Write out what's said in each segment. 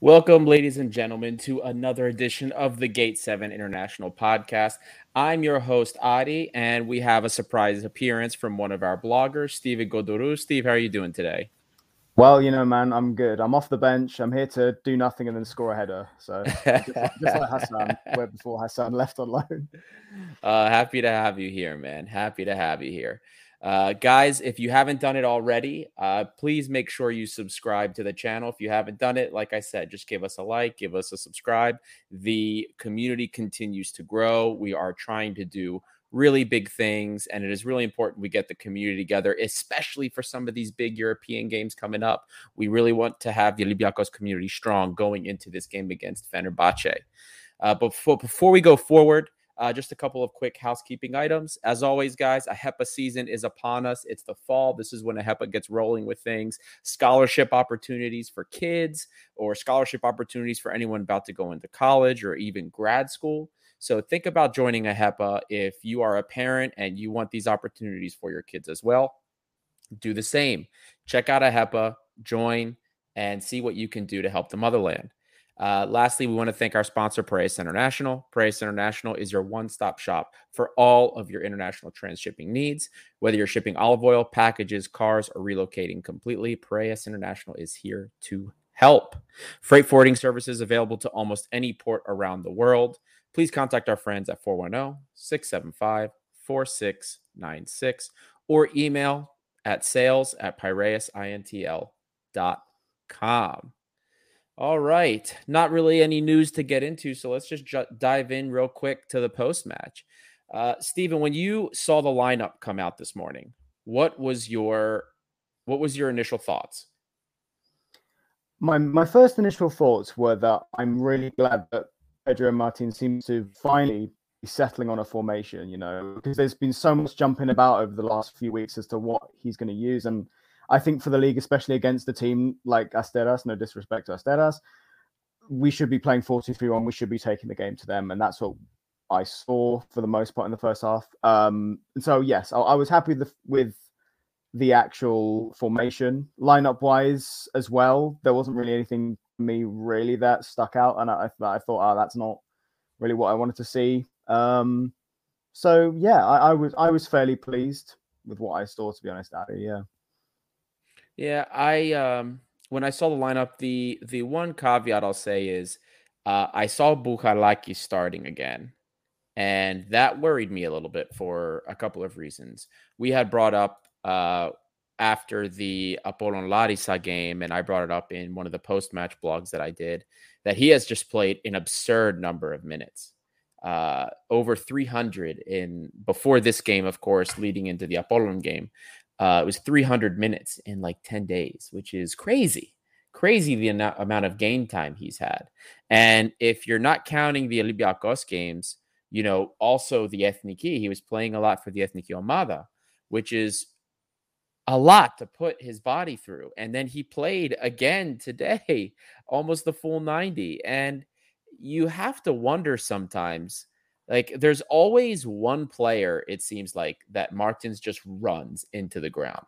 Welcome, ladies and gentlemen, to another edition of the Gate 7 International Podcast. I'm your host, Adi, and we have a surprise appearance from one of our bloggers, Steve Goduru. Steve, how are you doing today? Well, you know, man, I'm good. I'm off the bench. I'm here to do nothing and then score a header. So just, just like Hassan, where before Hassan left on loan. Uh, happy to have you here, man. Happy to have you here. Uh, guys, if you haven't done it already, uh, please make sure you subscribe to the channel. If you haven't done it, like I said, just give us a like, give us a subscribe. The community continues to grow. We are trying to do really big things, and it is really important we get the community together, especially for some of these big European games coming up. We really want to have the Olympiacos community strong going into this game against Fenerbahce. Uh, before, before we go forward, uh, just a couple of quick housekeeping items. As always, guys, AHEPA season is upon us. It's the fall. This is when AHEPA gets rolling with things, scholarship opportunities for kids, or scholarship opportunities for anyone about to go into college or even grad school. So think about joining AHEPA if you are a parent and you want these opportunities for your kids as well. Do the same. Check out AHEPA, join, and see what you can do to help the motherland. Uh, lastly, we want to thank our sponsor, Piraeus International. Piraeus International is your one stop shop for all of your international transshipping needs. Whether you're shipping olive oil, packages, cars, or relocating completely, Piraeus International is here to help. Freight forwarding services available to almost any port around the world. Please contact our friends at 410 675 4696 or email at sales at piraeusintl.com. All right. Not really any news to get into. So let's just ju- dive in real quick to the post match. Uh, Stephen, when you saw the lineup come out this morning, what was your what was your initial thoughts? My my first initial thoughts were that I'm really glad that Pedro Martin seems to finally be settling on a formation, you know, because there's been so much jumping about over the last few weeks as to what he's going to use. And I think for the league, especially against a team like Asteras, no disrespect to Asteras, we should be playing 4 2 3 1. We should be taking the game to them. And that's what I saw for the most part in the first half. Um, and so, yes, I, I was happy with the, with the actual formation lineup wise as well. There wasn't really anything me really that stuck out. And I, I thought, oh, that's not really what I wanted to see. Um, so yeah, I, I was I was fairly pleased with what I saw, to be honest, Addy. Yeah. Yeah, I um when I saw the lineup, the the one caveat I'll say is uh, I saw Bouchalaki starting again, and that worried me a little bit for a couple of reasons. We had brought up uh, after the Apollon Larissa game, and I brought it up in one of the post match blogs that I did, that he has just played an absurd number of minutes. Uh, over 300 in before this game, of course, leading into the Apollon game. Uh, it was 300 minutes in like 10 days, which is crazy. Crazy the amount of game time he's had. And if you're not counting the Olympiacos games, you know, also the Ethniki, he was playing a lot for the Ethniki Omada, which is a lot to put his body through. And then he played again today, almost the full 90. And you have to wonder sometimes like there's always one player, it seems like, that Martins just runs into the ground.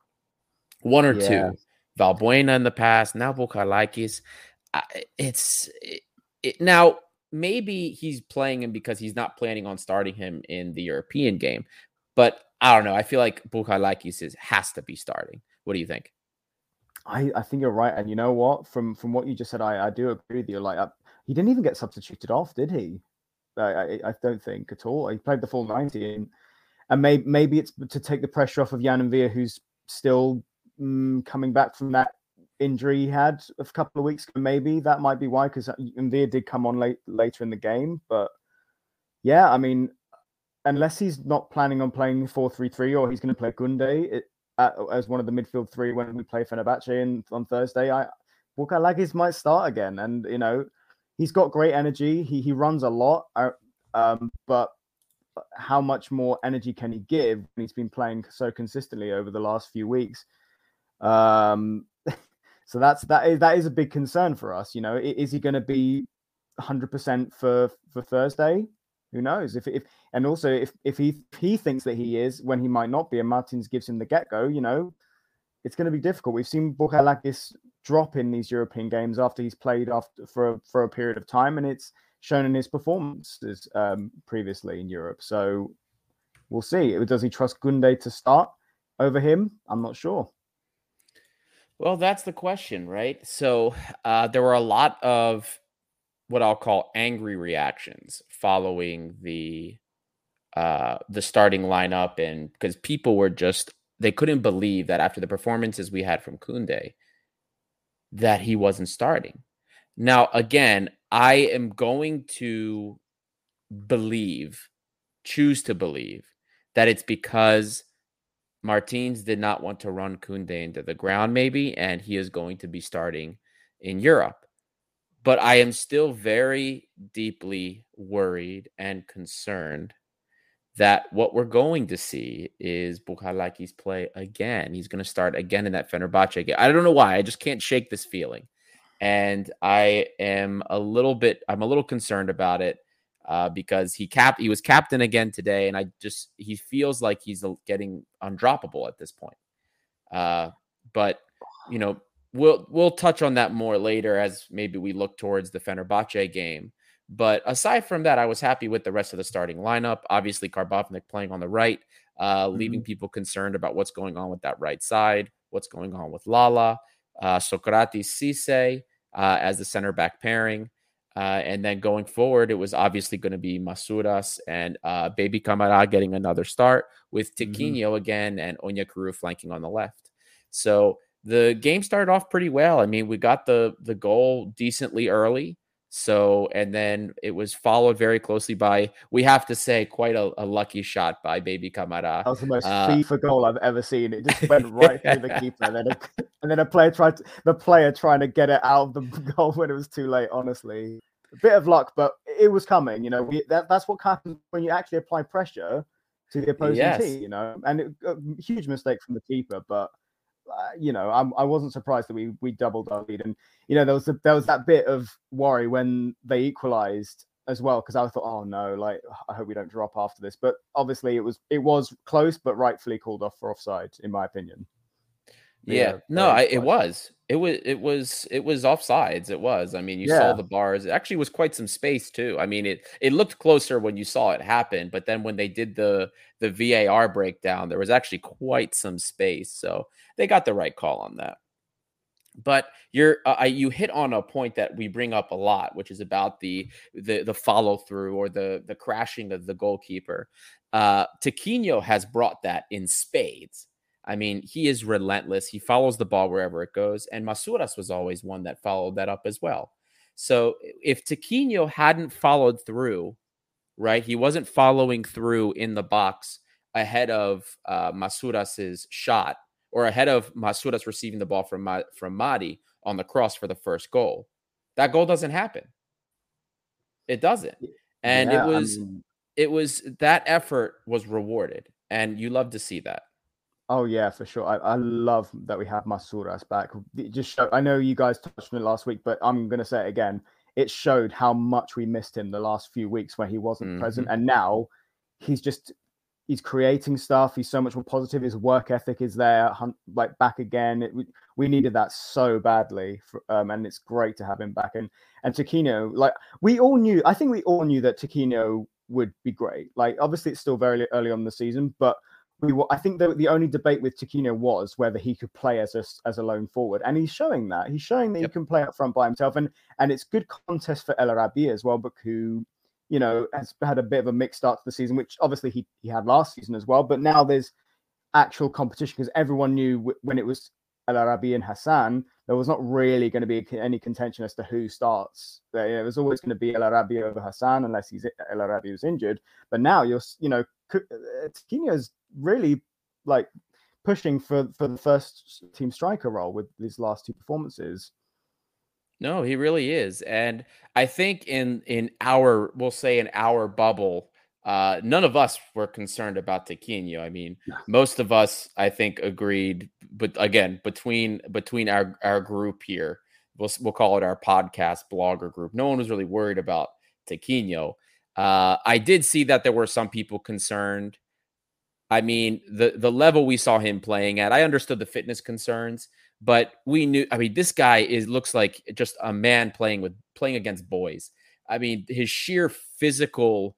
One or yeah. two. Valbuena in the past, now Bouchalakis. It's it, it, now maybe he's playing him because he's not planning on starting him in the European game. But I don't know. I feel like Bouchalakis is has to be starting. What do you think? I, I think you're right. And you know what? From from what you just said, I, I do agree with you. Like I, he didn't even get substituted off, did he? I, I don't think at all. He played the full 90, and, and maybe, maybe it's to take the pressure off of Yann M'Vila, who's still mm, coming back from that injury he had a couple of weeks ago. Maybe that might be why, because M'Vila did come on late later in the game. But yeah, I mean, unless he's not planning on playing 4-3-3 or he's going to play Kunde as one of the midfield three when we play Fenerbahce in, on Thursday, I Bouchalakis might start again. And you know, he's got great energy. He he runs a lot, uh, um, but how much more energy can he give when he's been playing so consistently over the last few weeks? Um, so that's that is that is a big concern for us. You know, is he going to be 100% for for Thursday? Who knows? If if and also if if he if he thinks that he is when he might not be, and Martins gives him the get go, you know, it's going to be difficult. We've seen Bouchalakis drop in these European games after he's played after for for a period of time, and it's shown in his performances um, previously in Europe. So we'll see. Does he trust Kunde to start over him? I'm not sure. Well, that's the question, right? So uh, there were a lot of what I'll call angry reactions following the uh, the starting lineup, and because people were just they couldn't believe that after the performances we had from Kunde, that he wasn't starting. Now, again, I am going to believe, choose to believe that it's because Martins did not want to run Kunde into the ground, maybe, and he is going to be starting in Europe. But I am still very deeply worried and concerned that what we're going to see is Bouchalakis play again. He's going to start again in that Fenerbahce game. I don't know why. I just can't shake this feeling. And I am a little bit, I'm a little concerned about it uh, because he cap he was captain again today, and I just he feels like he's getting undroppable at this point. Uh, but you know, we'll we'll touch on that more later as maybe we look towards the Fenerbahce game. But aside from that, I was happy with the rest of the starting lineup. Obviously, Karbownik playing on the right, uh, mm-hmm. leaving people concerned about what's going on with that right side, what's going on with Lala, uh, Socrates Cisse uh, as the center back pairing. Uh, and then going forward, it was obviously going to be Masouras and uh, Baby Camara getting another start with Tiquinho mm-hmm. again and Onyekuru flanking on the left. So the game started off pretty well. I mean, we got the the goal decently early. So, and then it was followed very closely by, we have to say, quite a, a lucky shot by Baby Camara. That was the most uh, FIFA goal I've ever seen. It just went right through the keeper, and then a, and then a player tried to, the player trying to get it out of the goal when it was too late. Honestly, a bit of luck, but it was coming. You know, we, that, that's what happens when you actually apply pressure to the opposing yes. team. You know, and it, a huge mistake from the keeper, but uh, you know, I'm, I was not surprised that we we doubled our lead, and you know, there was a, there was that bit of worry when they equalised as well because I thought, oh no, like I hope we don't drop after this. But obviously, it was it was close, but rightfully called off for offside, in my opinion. Yeah, no, I, it was. It was it was it was offsides. It was. I mean, you yeah. saw the bars. It actually was quite some space too. I mean, it it looked closer when you saw it happen, but then when they did the the VAR breakdown, there was actually quite some space. So they got the right call on that. But you're uh, you hit on a point that we bring up a lot, which is about the the the follow through or the the crashing of the goalkeeper. Uh, Tiquinho has brought that in spades I mean, he is relentless. He follows the ball wherever it goes. And Masouras was always one that followed that up as well. So if Tiquinho hadn't followed through, right, he wasn't following through in the box ahead of uh, Masouras's shot or ahead of Masouras receiving the ball from Ma- from Mady on the cross for the first goal. That goal doesn't happen. It doesn't. And yeah, it was I mean... it was that effort was rewarded and you love to see that. Oh yeah, for sure. I, I love that we have Masouras back. It just show, I know you guys touched on it last week, but I'm gonna say it again. It showed how much we missed him the last few weeks when he wasn't mm-hmm. present, and now he's just he's creating stuff. He's so much more positive. His work ethic is there, like back again. It, we, we needed that so badly, for, um, and it's great to have him back. And and Tiquinho, like we all knew, I think we all knew that Tiquinho would be great. Like obviously it's still very early on the season, but we were, I think the, the only debate with Tiquinho was whether he could play as a as a lone forward, and he's showing that. He's showing that yep. he can play up front by himself, and and it's good contest for El Arabi as well, but who, you know, has had a bit of a mixed start to the season, which obviously he he had last season as well. But now there's actual competition because everyone knew w- when it was El Arabi and Hassan, there was not really going to be any contention as to who starts. There was always going to be El Arabi over Hassan unless he's El Arabi was injured. But now you're, you know, uh, is really like pushing for for the first team striker role with his last two performances. No, he really is. And I think in in our we'll say in our bubble, uh, none of us were concerned about Tiquinho. I mean, most of us, I think, agreed. But again, between between our our group here, we'll we'll call it our podcast blogger group. No one was really worried about Tiquinho. Uh, I did see that there were some people concerned. I mean, the the level we saw him playing at, I understood the fitness concerns, but we knew. I mean, this guy is looks like just a man playing with playing against boys. I mean, his sheer physical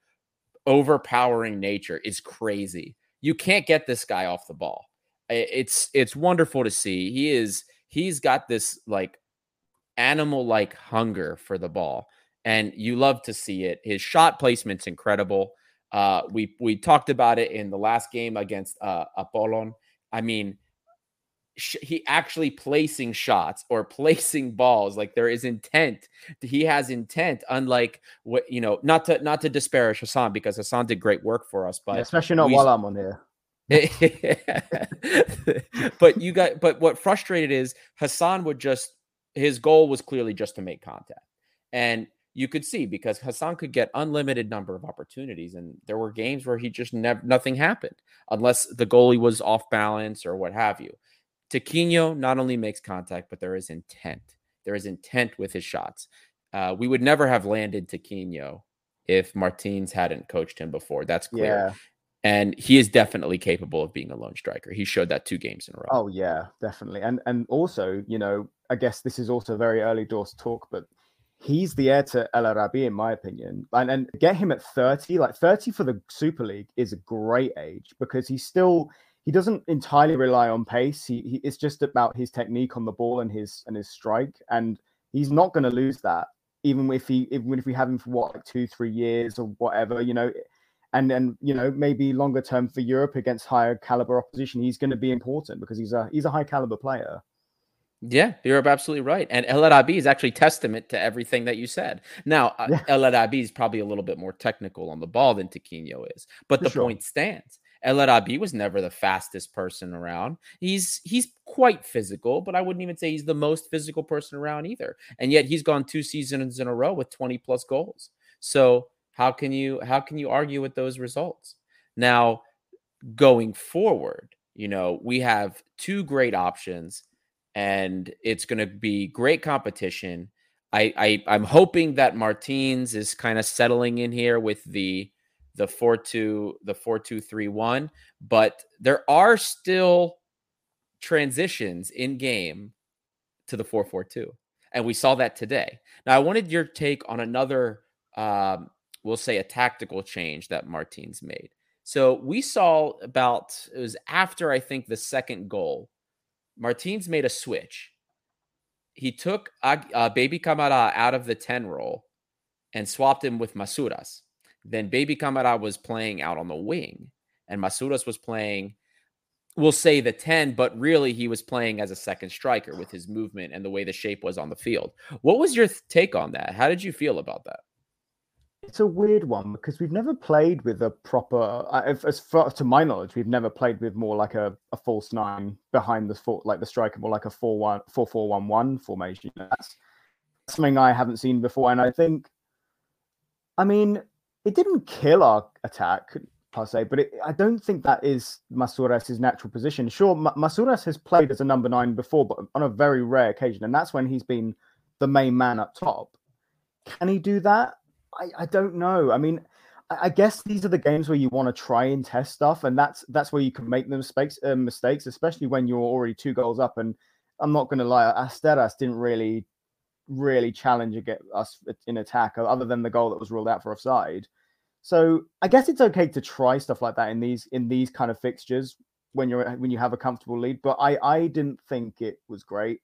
overpowering nature is crazy. You can't get this guy off the ball. It's it's wonderful to see. He is he's got this like animal like hunger for the ball and you love to see it. His shot placement's incredible. Uh, we we talked about it in the last game against uh, Apollon. I mean, sh- he actually placing shots or placing balls like there is intent. He has intent, unlike what you know. Not to not to disparage Hassan because Hassan did great work for us, but yeah, especially not we, while I'm on here. but you got but what frustrated is Hassan would just his goal was clearly just to make contact. And you could see because Hassan could get unlimited number of opportunities, and there were games where he just never nothing happened unless the goalie was off balance or what have you. Tiquinho not only makes contact, but there is intent. There is intent with his shots. Uh, we would never have landed Tiquinho if Martins hadn't coached him before. That's clear. Yeah. And he is definitely capable of being a lone striker. He showed that two games in a row. Oh yeah, definitely. And and also, you know, I guess this is also very early doors talk, but he's the heir to El Arabi, in my opinion. And, and get him at 30, like 30 for the Super League is a great age because he's still he doesn't entirely rely on pace. He, he it's just about his technique on the ball and his and his strike, and he's not going to lose that even if he even if we have him for what like two three years or whatever, you know. And then you know maybe longer term for Europe against higher caliber opposition, he's going to be important because he's a he's a high caliber player. Yeah, you're absolutely right. And El Arabi is actually testament to everything that you said. Now, uh, yeah. El Arabi is probably a little bit more technical on the ball than Tiquinho is, but For the sure. point stands. El Arabi was never the fastest person around. He's he's quite physical, but I wouldn't even say he's the most physical person around either. And yet he's gone two seasons in a row with 20 plus goals. So how can you how can you argue with those results? Now, going forward, you know, we have two great options and it's going to be great competition. I, I I'm hoping that Martins is kind of settling in here with the the four two the four two three one, but there are still transitions in game to the four four two, and we saw that today. Now I wanted your take on another, um, we'll say a tactical change that Martins made. So we saw about it was after I think the second goal Martins made a switch. He took uh, Baby Camara out of the 10 role and swapped him with Masouras. Then Baby Camara was playing out on the wing, and Masouras was playing, we'll say the 10, but really he was playing as a second striker with his movement and the way the shape was on the field. What was your take on that? How did you feel about that? it's a weird one because we've never played with a proper, as far to my knowledge, we've never played with more like a, a false nine behind the four, like the striker, more like a four one four four one one formation. That's something I haven't seen before, and I think, I mean, it didn't kill our attack per se, but it, I don't think that is Masouras' natural position. Sure, M- Masouras has played as a number nine before, but on a very rare occasion, and that's when he's been the main man up top. Can he do that? I, I don't know. I mean, I guess these are the games where you want to try and test stuff, and that's that's where you can make the mistakes, uh, mistakes, especially when you're already two goals up. And I'm not going to lie, Asteras didn't really, really challenge us in attack, other than the goal that was ruled out for offside. So I guess it's okay to try stuff like that in these in these kind of fixtures when you're when you have a comfortable lead. But I I didn't think it was great.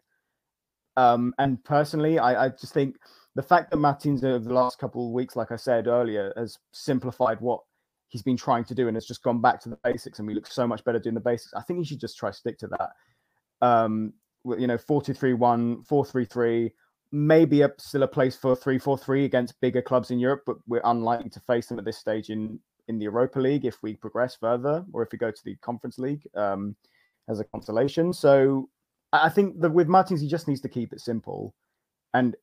Um, and personally, I, I just think the fact that Martins over the last couple of weeks, like I said earlier, has simplified what he's been trying to do and has just gone back to the basics and we look so much better doing the basics. I think he should just try stick to that. Um, you know, 4-2-3-1, 4-3-3, maybe a, still a place for 3-4-3 against bigger clubs in Europe, but we're unlikely to face them at this stage in in the Europa League if we progress further, or if we go to the Conference League um, as a consolation. So I think that with Martins, he just needs to keep it simple, and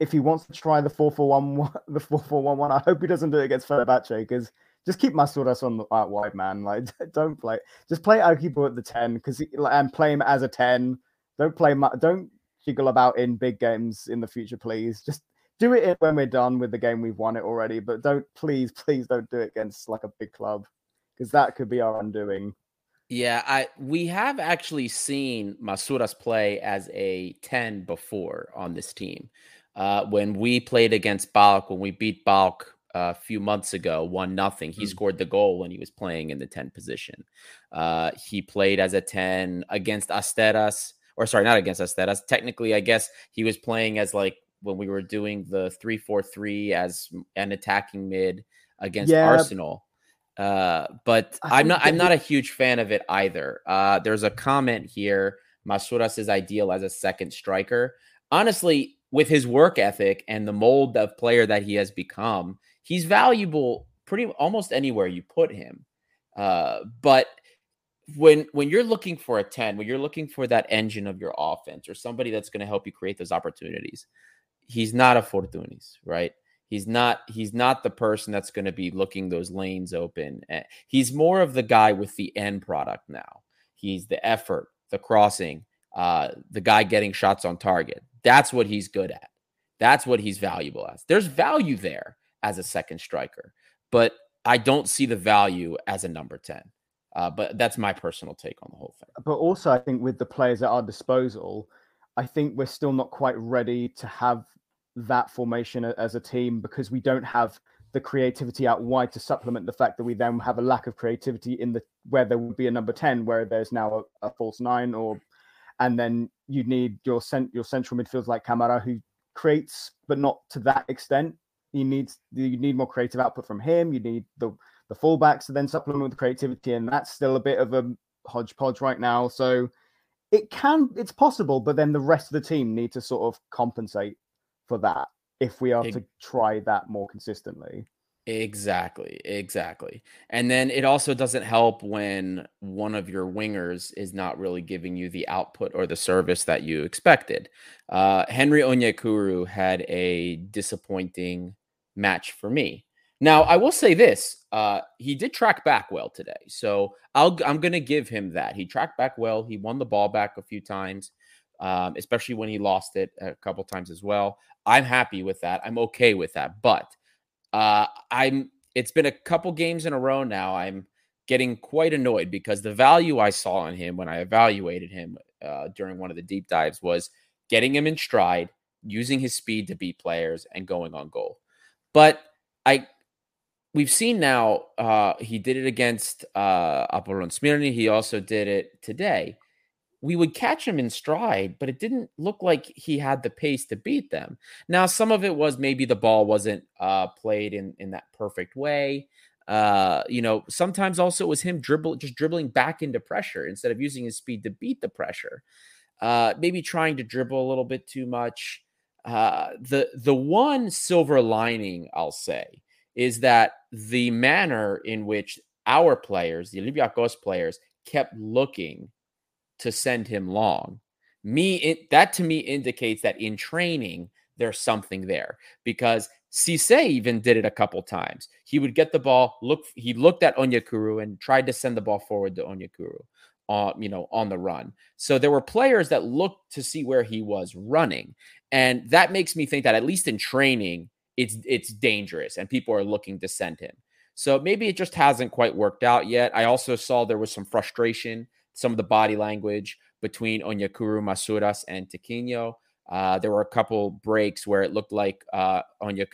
if he wants to try the four four one the four four one one, I hope he doesn't do it against Fenerbahce because just keep Masouras on the out wide, man. Like don't play, just play Aguibou at the ten because and play him as a ten. Don't play, don't jiggle about in big games in the future, please. Just do it when we're done with the game we've won it already, but don't please, please don't do it against like a big club because that could be our undoing. Yeah, I we have actually seen Masouras play as a 10 before on this team. Uh, when we played against PAOK, when we beat PAOK uh, a few months ago, one nothing. He mm. scored the goal when he was playing in the 10 position. Uh, he played as a 10 against Asteras, or sorry, not against Asteras. Technically, I guess he was playing as like when we were doing the three four three as an attacking mid against yeah. Arsenal. Uh, but I'm not I'm not a huge fan of it either. Uh, there's a comment here. Masouras is ideal as a second striker. Honestly, with his work ethic and the mold of player that he has become, he's valuable pretty almost anywhere you put him. Uh, but when when you're looking for a 10, when you're looking for that engine of your offense or somebody that's going to help you create those opportunities, he's not a Fortounis, right? He's not he's not the person that's going to be looking those lanes open. Eh, he's more of the guy with the end product now. He's the effort, the crossing, uh, the guy getting shots on target. That's what he's good at. That's what he's valuable as. There's value there as a second striker, but I don't see the value as a number 10. Uh, but that's my personal take on the whole thing. But also, I think with the players at our disposal, I think we're still not quite ready to have that formation as a team because we don't have the creativity out wide to supplement the fact that we then have a lack of creativity in the where there would be a number 10 where there's now a, a false nine or and then you need your cent- your central midfielders like Camara who creates, but not to that extent. You need you need more creative output from him. You need the the fullbacks to then supplement with creativity, and that's still a bit of a hodgepodge right now. So it can it's possible, but then the rest of the team need to sort of compensate for that if we are it, to try that more consistently. Exactly, exactly. And then it also doesn't help when one of your wingers is not really giving you the output or the service that you expected. Uh, Henry Onyekuru had a disappointing match for me. Now, I will say this: uh, he did track back well today, so I'll, I'm going to give him that. He tracked back well. He won the ball back a few times, um, especially when he lost it a couple times as well. I'm happy with that. I'm okay with that, but uh, I'm. It's been a couple games in a row now. I'm getting quite annoyed because the value I saw in him when I evaluated him uh, during one of the deep dives was getting him in stride, using his speed to beat players, and going on goal. But I we've seen now uh, he did it against uh, Apollon Smyrni. He also did it today we would catch him in stride, but it didn't look like he had the pace to beat them. Now, some of it was maybe the ball wasn't uh, played in in that perfect way. Uh, you know, sometimes also it was him dribble just dribbling back into pressure instead of using his speed to beat the pressure. Uh, maybe trying to dribble a little bit too much. Uh, the the one silver lining I'll say is that the manner in which our players, the Olympiacos players, kept looking to send him long. Me, it, that to me indicates that in training, there's something there because Cisse even did it a couple times. He would get the ball, look, he looked at Onyekuru and tried to send the ball forward to Onyekuru, uh, you know, on the run. So there were players that looked to see where he was running. And that makes me think that at least in training, it's it's dangerous and people are looking to send him. So maybe it just hasn't quite worked out yet. I also saw there was some frustration some of the body language between Onyekuru, Masouras, and Tiquinho. Uh, there were a couple breaks where it looked like uh,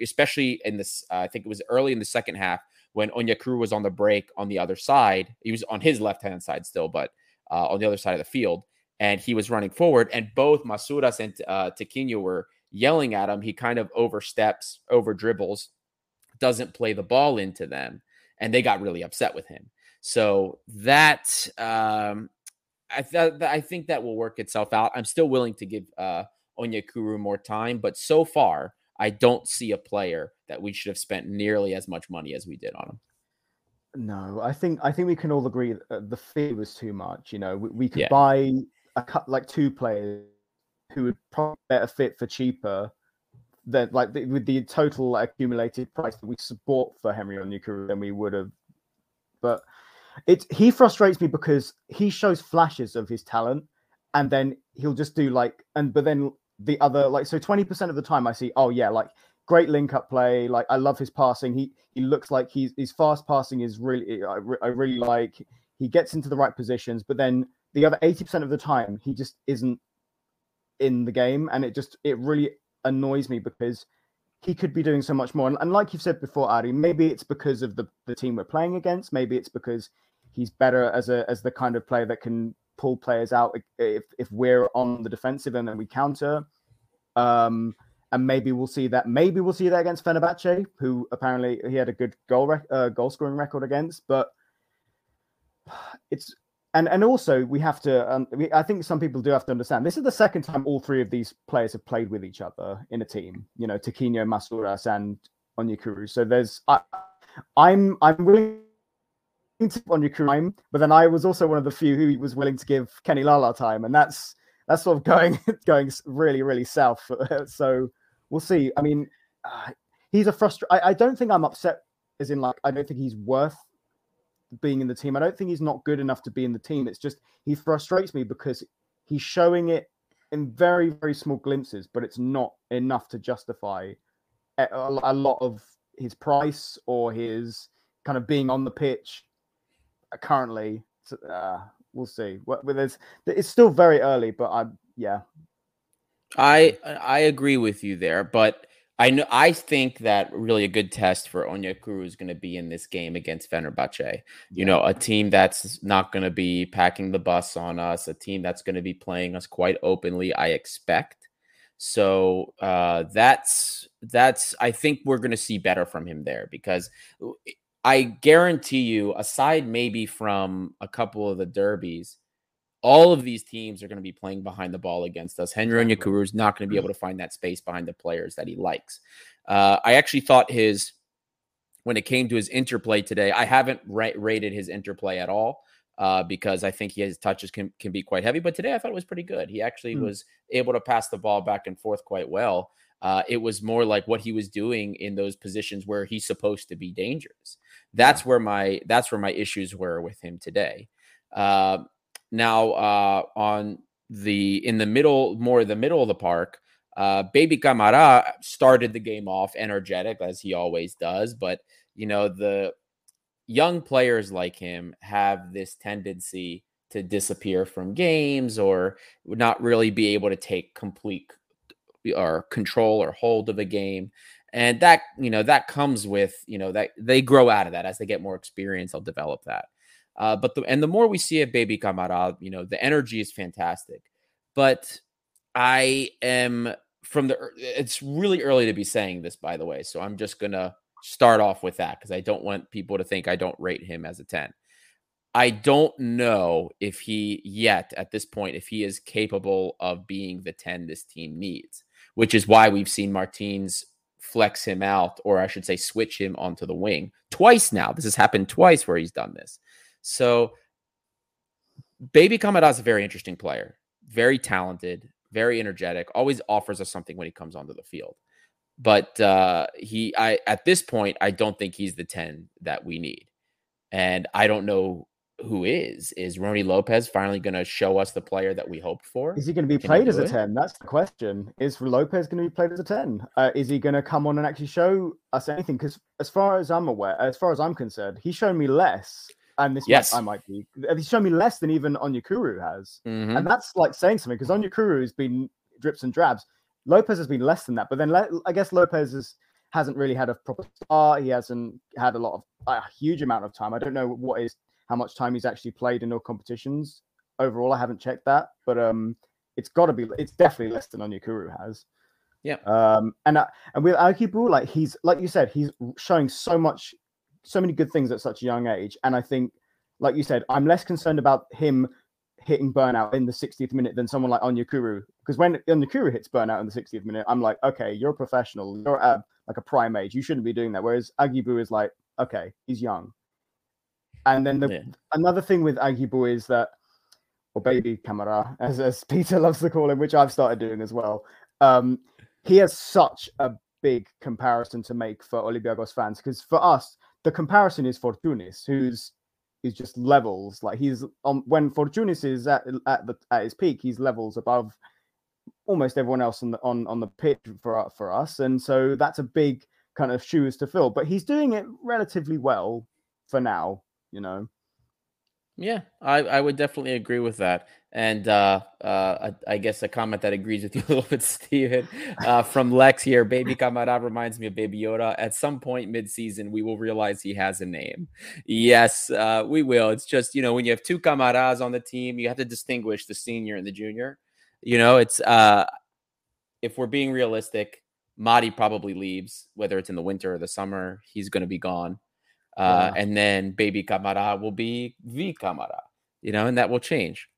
especially in this, uh, I think it was early in the second half when Onyekuru was on the break on the other side. He was on his left hand side still, but uh, on the other side of the field. And he was running forward, and both Masouras and uh, were yelling at him. He kind of oversteps, over dribbles, doesn't play the ball into them, and they got really upset with him. So that um, I th- I think that will work itself out. I'm still willing to give uh, Onyekuru more time, but so far I don't see a player that we should have spent nearly as much money as we did on him. No, I think I think we can all agree that the fee was too much. You know, we, we could yeah. buy a cut like two players who would probably better fit for cheaper than like the, with the total accumulated price that we support for Henry Onyekuru than we would have. But it he frustrates me because he shows flashes of his talent, and then he'll just do like and but then the other like so 20% of the time I see, oh yeah, like great link up play. Like I love his passing. He he looks like he's his fast passing is really I, I really like. He gets into the right positions, but then the other 80% of the time he just isn't in the game and it just it really annoys me because he could be doing so much more and, and like you've said before Adi maybe it's because of the the team we're playing against maybe it's because he's better as a as the kind of player that can pull players out if if we're on the defensive and then we counter um and maybe we'll see that. Maybe we'll see that against Fenerbahce, who apparently he had a good goal rec- uh, goal scoring record against. But it's and and also we have to. Um, we, I think some people do have to understand this is the second time all three of these players have played with each other in a team. You know, Tiquinho, Masouras, and Onyekuru. So there's I, I'm I'm willing to Onyekuru time, but then I was also one of the few who was willing to give Kenny Lala time, and that's that's sort of going going really really south. so we'll see. I mean, uh, he's a frustration. I don't think I'm upset, as in like I don't think he's worth being in the team. I don't think he's not good enough to be in the team. It's just he frustrates me because he's showing it in very very small glimpses, but it's not enough to justify a, a lot of his price or his kind of being on the pitch currently. Uh, we'll see. Well, there's, it's still very early, but I yeah, I I agree with you there, but I know I think that really a good test for Onyekuru is going to be in this game against Fenerbahce. You know, a team that's not going to be packing the bus on us, a team that's going to be playing us quite openly. I expect. So uh, that's that's I think we're going to see better from him there because I guarantee you, aside maybe from a couple of the derbies, all of these teams are going to be playing behind the ball against us. Henry Onyekuru is not going to be able to find that space behind the players that he likes. Uh, I actually thought his, when it came to his interplay today, I haven't ra- rated his interplay at all uh, because I think his touches can, can be quite heavy. But today I thought it was pretty good. He actually mm. was able to pass the ball back and forth quite well. Uh, it was more like what he was doing in those positions where he's supposed to be dangerous. That's where my that's where my issues were with him today. Uh, now uh, on the in the middle, more the middle of the park, uh, Baby Camara started the game off energetic as he always does, but you know the young players like him have this tendency to disappear from games or not really be able to take complete or control or hold of a game. And that you know that comes with you know that they grow out of that. As they get more experience they'll develop that uh, but the and the more we see of Baby Camara, you know, the energy is fantastic. But I am from the it's really early to be saying this, by the way. So I'm just gonna start off with that because I don't want people to think I don't rate him as a 10. I don't know if he yet at this point if he is capable of being the 10 this team needs, which is why we've seen Martins flex him out, or I should say, switch him onto the wing twice now. This has happened twice where he's done this. So Baby Camara is a very interesting player, very talented, very energetic, always offers us something when he comes onto the field. But uh, he, I at this point, I don't think he's the ten that we need, and I don't know who is. Is Rony Lopes finally going to show us the player that we hoped for? Is he going to be Can played as a it? 10? That's the question. Is Lopes going to be played as a 10? Uh, is he going to come on and actually show us anything? Because as far as I'm aware, as far as I'm concerned, he's shown me less and this yes. I might be. He's shown me less than even Onyekuru has, mm-hmm. and that's like saying something because Onyekuru has been drips and drabs. Lopes has been less than that, but then Le- I guess Lopes is, hasn't really had a proper start. He hasn't had a lot of a huge amount of time. I don't know what is how much time he's actually played in all competitions overall. I haven't checked that, but um, it's got to be. It's definitely less than Onyekuru has. Yeah. Um, and uh, and with Aguibou, like he's like you said, he's showing so much so many good things at such a young age. And I think, like you said, I'm less concerned about him hitting burnout in the 60th minute than someone like Onyekuru. Because when Onyekuru hits burnout in the 60th minute, I'm like, okay, you're a professional. You're at like a prime age. You shouldn't be doing that. Whereas Aguibou is like, okay, he's young. And then the yeah. another thing with Aguibou is that, or baby Camara, as, as Peter loves to call him, which I've started doing as well. Um, he has such a big comparison to make for Olympiacos fans because for us, the comparison is Fortounis, who's is just levels. Like he's on when Fortounis is at at the at his peak, he's levels above almost everyone else on the on on the pitch for for us, and so that's a big kind of shoes to fill. But he's doing it relatively well for now, you know. Yeah, I, I would definitely agree with that. And uh, uh, I, I, guess a comment that agrees with you a little bit, Steven, uh, from Lex here. Baby Camara reminds me of Baby Yoda. At some point mid-season, we will realize he has a name. Yes, uh, we will. It's just you know when you have two Camaras on the team, you have to distinguish the senior and the junior. You know, it's uh, if we're being realistic, Mady probably leaves, whether it's in the winter or the summer. He's going to be gone, uh, yeah. and then Baby Camara will be V Camara. You know, and that will change.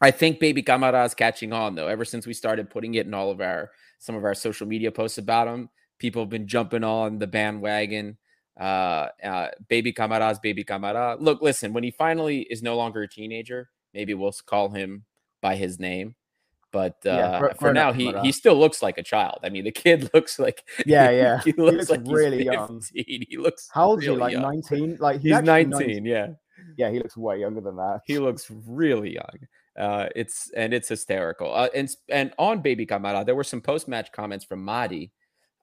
I think Baby Camara is catching on though. Ever since we started putting it in all of our some of our social media posts about him, people have been jumping on the bandwagon. Uh, uh, baby Camara's Baby Camara. Look, listen, when he finally is no longer a teenager, maybe we'll call him by his name. But uh, yeah, for, for now, he, he still looks like a child. I mean, the kid looks like yeah, yeah. He, looks, he looks like really young. He looks how old really he? Like nineteen? Like he's, he's nineteen. 19. Yeah, yeah. He looks way younger than that. He looks really young. Uh, it's and it's hysterical. Uh, and and on Baby Camara, there were some post match comments from Mady,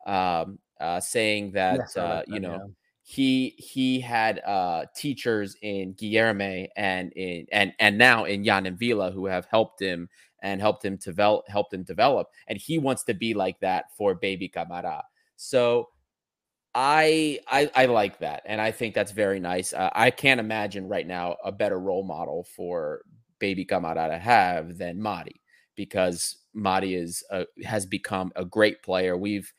um, uh, saying that yes, uh, you know. Yeah. He he had uh, teachers in Guilherme and in and and now in Yann and M'Vila who have helped him and helped him develop helped him develop and he wants to be like that for baby Camara. So I, I I like that, and I think that's very nice. Uh, I can't imagine right now a better role model for baby Camara to have than Mady because Mady is has become a great player. We've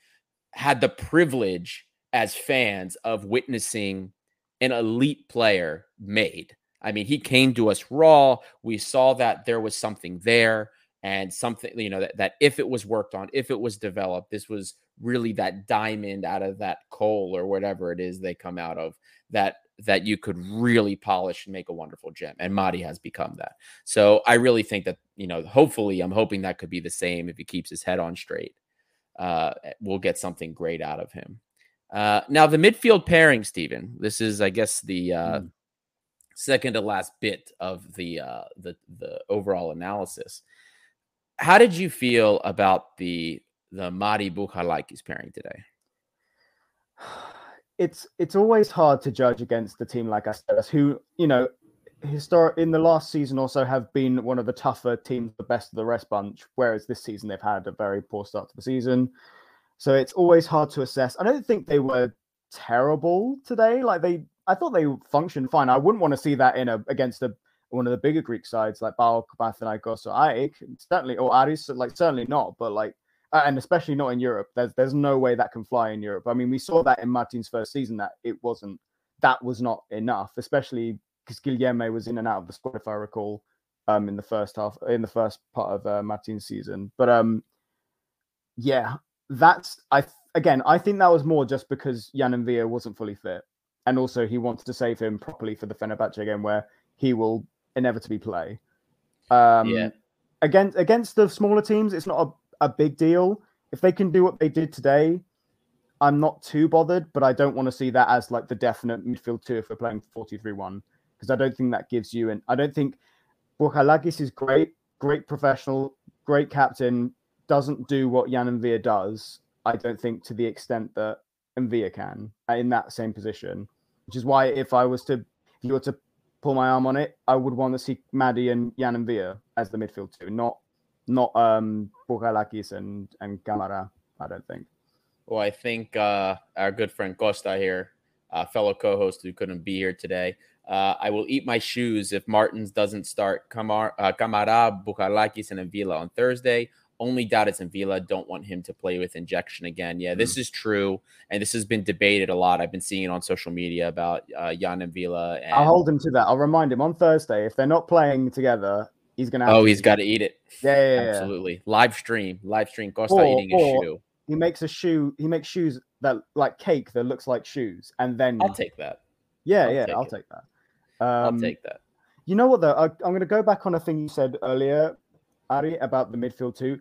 had the privilege as fans of witnessing an elite player made. I mean, he came to us raw. We saw that there was something there and something, you know, that, that if it was worked on, if it was developed, this was really that diamond out of that coal or whatever it is they come out of that that you could really polish and make a wonderful gem. And Mady has become that. So I really think that, you know, hopefully I'm hoping that could be the same if he keeps his head on straight. Uh, we'll get something great out of him. Uh, now the midfield pairing, Stephen. This is, I guess, the uh, mm. Second to last bit of the uh, the the overall analysis. How did you feel about the the Mady Bouchalakis pairing today? it's it's always hard to judge against a team like Asteras, who you know, historic in the last season also have been one of the tougher teams, the best of the rest bunch. Whereas this season they've had a very poor start to the season, so it's always hard to assess. I don't think they were terrible today. Like they, I thought they functioned fine. I wouldn't want to see that in a against a one of the bigger Greek sides like PAOK, Panathinaikos, or AEK, certainly, or Aris, like certainly not. But like and especially not in Europe. There's there's no way that can fly in Europe. I mean, we saw that in Martin's first season that it wasn't that was not enough, especially because Guilherme was in and out of the squad, if I recall, um, in the first half, in the first part of uh, Martin's season. But um, yeah, that's I again, I think that was more just because Yann and M'Vila wasn't fully fit, and also he wants to save him properly for the Fenerbahce game where he will inevitably play. Um, yeah. Against against the smaller teams, it's not a a big deal. If they can do what they did today, I'm not too bothered, but I don't want to see that as like the definite midfield two if we're playing 43 1, because I don't think that gives you, and I don't think Bouchalakis is great, great professional, great captain, doesn't do what Yann M'Vila does, I don't think to the extent that M'Vila can uh, in that same position, which is why if I was to, if you were to pull my arm on it, I would want to see Mady and Yann and M'Vila as the midfield two, not not um Bouchalakis and and Camara. I don't think. Well, I think uh, our good friend Costa here, uh, fellow co-host who couldn't be here today. Uh, I will eat my shoes if Martins doesn't start Camara, uh, Camara Bouchalakis, and M'Vila on Thursday. Only doubt it's M'Vila. Don't want him to play with injection again. Yeah, this mm. is true, and this has been debated a lot. I've been seeing it on social media about uh, Yann M'Vila. And... I'll hold him to that. I'll remind him on Thursday if they're not playing together He's gonna. oh, he's got to eat it. Yeah, yeah, yeah, absolutely. Live stream, live stream. Costa Or- eating or- shoe. He makes a shoe. He makes shoes that like cake that looks like shoes, and then I'll take that. yeah, I'll yeah, take I'll it. take that. I'll Um, take that. You know what though? I, I'm going to go back on a thing you said earlier, Ari, about the midfield too.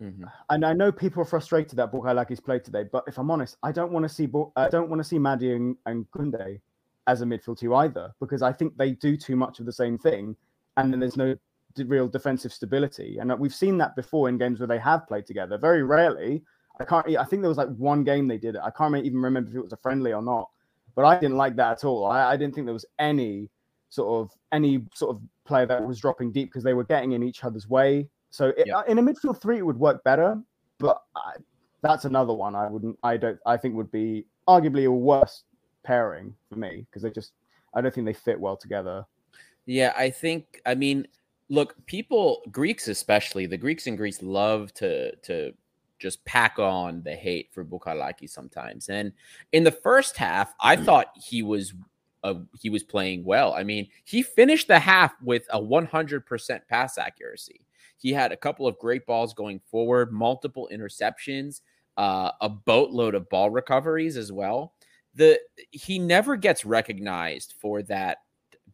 Mhm. And I know people are frustrated that Bouchalaki's played today, but if I'm honest, I don't want to see I don't want to see Mady and, and Kunde as a midfield two either, because I think they do too much of the same thing, and then there's no d- real defensive stability. And uh, we've seen that before in games where they have played together. Very rarely. I can't. I think there was like one game they did it. I can't even remember if it was a friendly or not. But I didn't like that at all. I, I didn't think there was any sort of any sort of player that was dropping deep because they were getting in each other's way. So it, Yeah. Uh, in a midfield three, it would work better. But I, that's another one I wouldn't. I don't. I think would be arguably a worse pairing for me because they just. I don't think they fit well together. Yeah, I think. I mean, look, people, Greeks especially, the Greeks in Greece love to to just pack on the hate for Bouchalaki sometimes. And in the first half, I mm. thought he was uh, he was playing well. I mean, he finished the half with a 100% pass accuracy. He had a couple of great balls going forward, multiple interceptions, uh, a boatload of ball recoveries as well. The he never gets recognized for that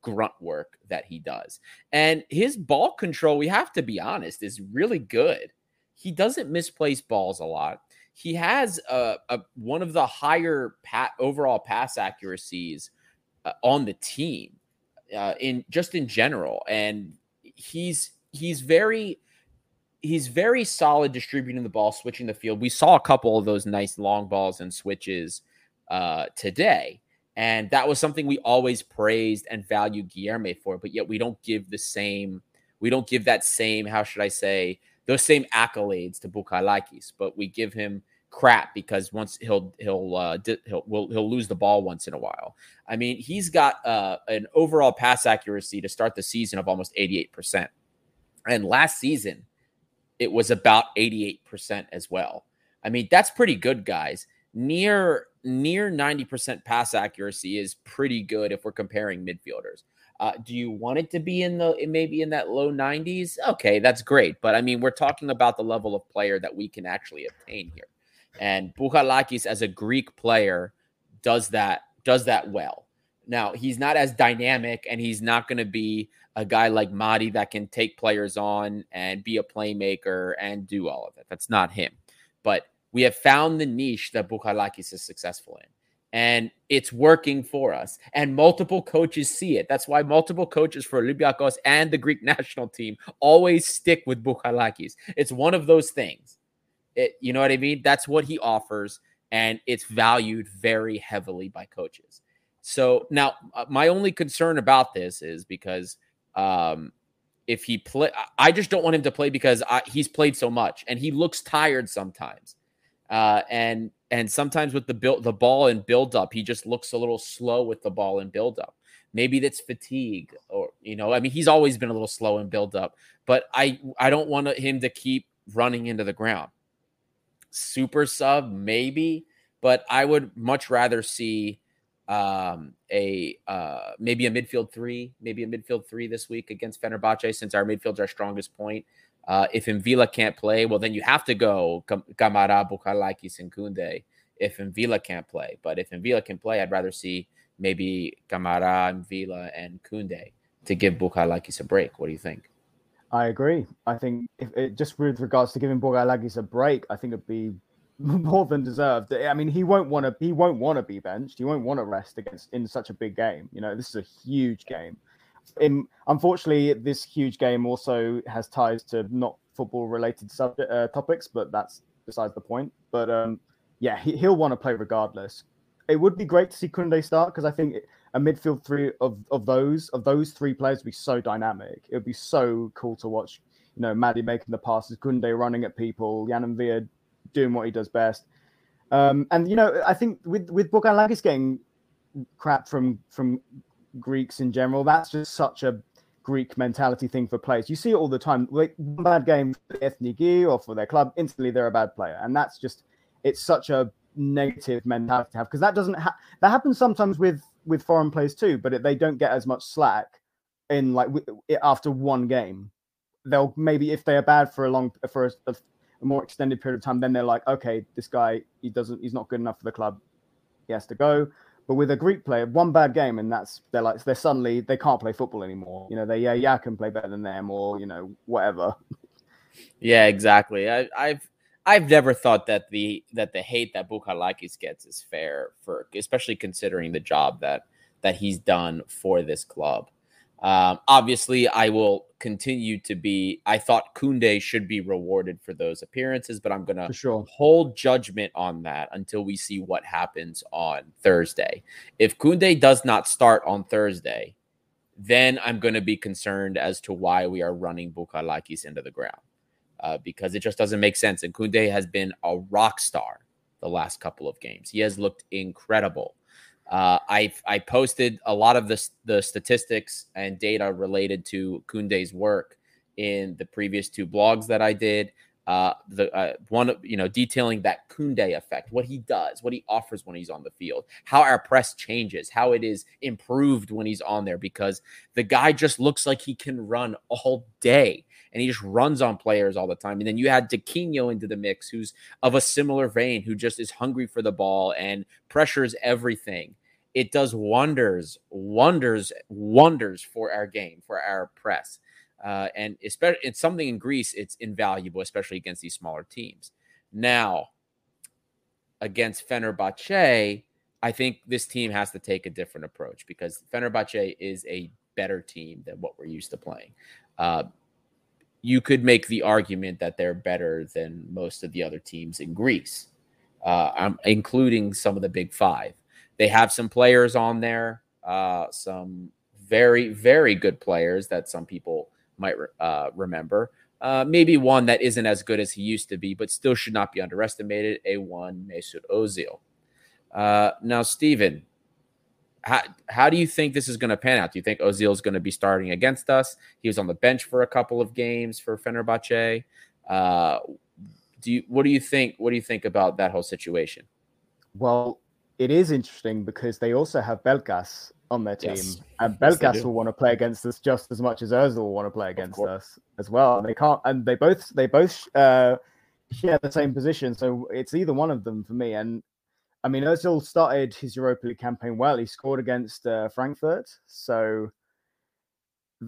grunt work that he does. And his ball control, we have to be honest, is really good. He doesn't misplace balls a lot. He has a, a one of the higher pat overall pass accuracies uh, on the team uh, in just in general, and he's he's very he's very solid distributing the ball, switching the field. We saw a couple of those nice long balls and switches uh, today. And that was something we always praised and valued Guilherme for, but yet we don't give the same, we don't give that same, how should I say, those same accolades to Bouchalakis, but we give him crap because once he'll he'll uh, di- he'll will, he'll lose the ball once in a while. I mean, he's got uh, an overall pass accuracy to start the season of almost 88%. And last season, it was about 88% as well. I mean, that's pretty good, guys. Near near 90% pass accuracy is pretty good if we're comparing midfielders. Uh, do you want it to be in the maybe in that low 90s? Okay, that's great. But I mean, we're talking about the level of player that we can actually obtain here. And Bouchalakis as a Greek player does that does that well. Now, he's not as dynamic and he's not going to be a guy like Mady that can take players on and be a playmaker and do all of it. That's not him. But we have found the niche that Bouchalakis is successful in. And it's working for us. And multiple coaches see it. That's why multiple coaches for Olympiacos and the Greek national team always stick with Bouchalakis. It's one of those things. It, you know what I mean? That's what he offers. And it's valued very heavily by coaches. So now, uh, my only concern about this is because um, if he play, I- just don't want him to play because I, he's played so much and he looks tired sometimes. Uh, and and sometimes with the build the ball and build up, he just looks a little slow with the ball and build up. Maybe that's fatigue, or you know, I mean, he's always been a little slow in build up, but I I don't want him to keep running into the ground. Super sub, maybe, but I would much rather see um a uh maybe a midfield three maybe a midfield three this week against Fenerbahce since our midfield's our strongest point. Uh if M'Vila can't play well then you have to go Kam- Camara Bouchalakis and Kunde if M'Vila can't play. But if M'Vila can play I'd rather see maybe Camara M'Vila and Kunde to give Bouchalakis a break. What do you think I agree. I think if it, just with regards to giving Bouchalakis a break, I think it'd be more than deserved. I mean, he won't want to. He won't want to be benched. He won't want to rest against in such a big game. You know, this is a huge game. In unfortunately, this huge game also has ties to not football related subject uh, topics, but that's besides the point. But um, yeah, he, he'll want to play regardless. It would be great to see Kunde start because I think it, a midfield three of, of those of those three players would be so dynamic. It would be so cool to watch. You know, Mady making the passes, Kunde running at people, Yann M'Vila doing what he does best. Um, and you know, I think with with Bogan getting crap from from Greeks in general, that's just such a Greek mentality thing for players. You see it all the time. Like one bad game for Ethniki or for their club, instantly they're a bad player, and that's just it's such a negative mentality to have because that doesn't ha- that happens sometimes with with foreign players too, but it, they don't get as much slack in like w- after one game. they'll maybe if they are bad for a long for a, a, more extended period of time, then they're like, okay, this guy he doesn't he's not good enough for the club, he has to go. But with a Greek player, one bad game and that's they're like they're suddenly they can't play football anymore. You know, they yeah yeah can play better than them or you know whatever. Yeah, exactly. I, I've I've never thought that the that the hate that Bouchalakis gets is fair for especially considering the job that that he's done for this club. Um, obviously, I will continue to be. I thought Kunde should be rewarded for those appearances, but I'm going to sure. hold judgment on that until we see what happens on Thursday. If Kunde does not start on Thursday, then I'm going to be concerned as to why we are running Bouchalakis into the ground uh, because it just doesn't make sense. And Kunde has been a rock star the last couple of games. He has looked incredible. Uh, I I posted a lot of the the statistics and data related to Kunde's work in the previous two blogs that I did. Uh, the uh, one you know detailing that Kunde effect, what he does, what he offers when he's on the field, how our press changes, how it is improved when he's on there, because the guy just looks like he can run all day and he just runs on players all the time. And then you had Tiquinho into the mix, who's of a similar vein, who just is hungry for the ball and pressures everything. It does wonders, wonders, wonders for our game, for our press. Uh, and especially it's something in Greece, it's invaluable, especially against these smaller teams. Now, against Fenerbahce, I think this team has to take a different approach because Fenerbahce is a better team than what we're used to playing. Uh, you could make the argument that they're better than most of the other teams in Greece, uh, including some of the big five. They have some players on there, uh, some very, very good players that some people might uh, remember. Uh, maybe one that isn't as good as he used to be, but still should not be underestimated. A one Mesut Ozil. Uh, now, Stephen, how, how do you think this is going to pan out? Do you think Ozil is going to be starting against us? He was on the bench for a couple of games for Fenerbahce. Uh, do you what do you think? What do you think about that whole situation? Well, it is interesting because they also have Pelkas on their team, yes. and Pelkas yes, will want to play against us just as much as Ozil will want to play against us as well. And they can't, and they both they both uh, share the same position, so it's either one of them for me. And I mean, Ozil started his Europa League campaign well. He scored against uh, Frankfurt, so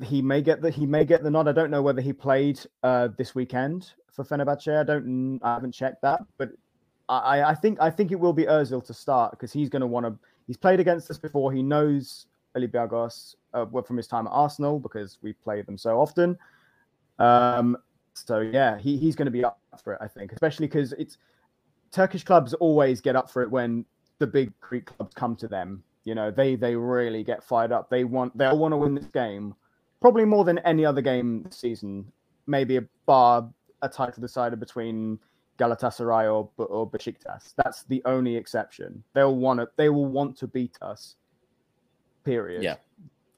he may get the he may get the nod. I don't know whether he played uh, this weekend for Fenerbahce. I don't. I haven't checked that, but I, I think I think it will be Ozil to start because he's going to want to. He's played against us before. He knows Olympiacos uh, from his time at Arsenal because we play them so often. Um, so yeah, he, he's going to be up for it. I think, especially because it's Turkish clubs always get up for it when the big Greek clubs come to them. You know, they they really get fired up. They want they'll want to win this game, probably more than any other game this season. Maybe a bar a title decided between Galatasaray or or Besiktas. That's the only exception. They'll want to they will want to beat us. Period. Yeah,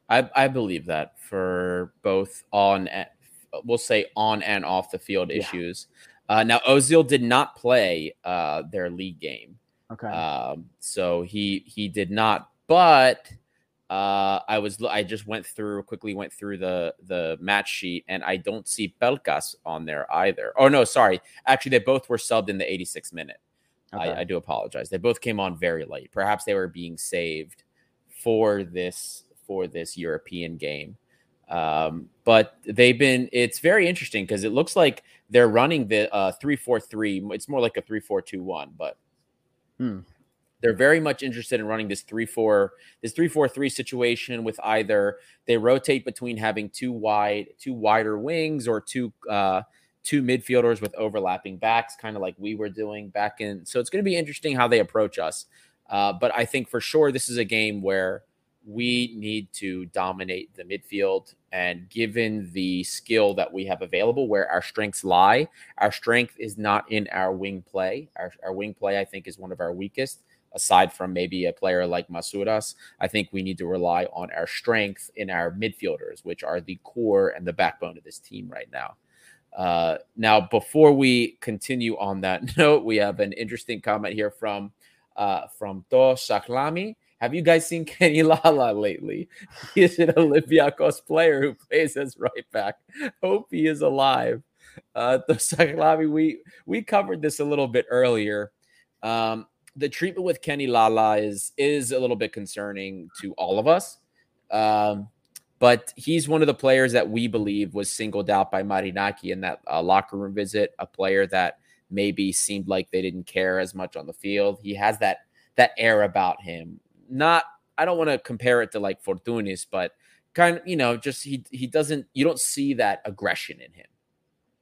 I I believe that for both on we'll say on and off the field yeah. issues. Uh, now Ozil did not play uh, their league game. Okay. Um, so he he did not, but uh, I was I just went through quickly went through the the match sheet and I don't see Pelkas on there either. Oh no, sorry. Actually, they both were subbed in the 86th minute. Okay. I, I do apologize. They both came on very late. Perhaps they were being saved for this for this European game. Um, but they've been, it's very interesting because it looks like they're running the uh, 343. It's more like a 3421, but hmm. they're very much interested in running this 3 4, this 343 situation with either they rotate between having two wide, two wider wings or two, uh, two midfielders with overlapping backs, kind of like we were doing back in. So it's going to be interesting how they approach us. Uh, but I think for sure this is a game where we need to dominate the midfield. And given the skill that we have available, where our strengths lie, our strength is not in our wing play. Our, our wing play, I think, is one of our weakest. Aside from maybe a player like Masouras, I think we need to rely on our strength in our midfielders, which are the core and the backbone of this team right now. Uh, now, before we continue on that note, we have an interesting comment here from uh, from To Saklami Have you guys seen Kenny Lala lately? He is an Olympiacos player who plays as right back. Hope he is alive. Uh, the Saklavi, we we covered this a little bit earlier. Um, the treatment with Kenny Lala is is a little bit concerning to all of us. Um, but he's one of the players that we believe was singled out by Marinaki in that uh, locker room visit. A player that maybe seemed like they didn't care as much on the field. He has that that air about him. Not I don't want to compare it to like Fortounis, but kind of you know just he he doesn't you don't see that aggression in him.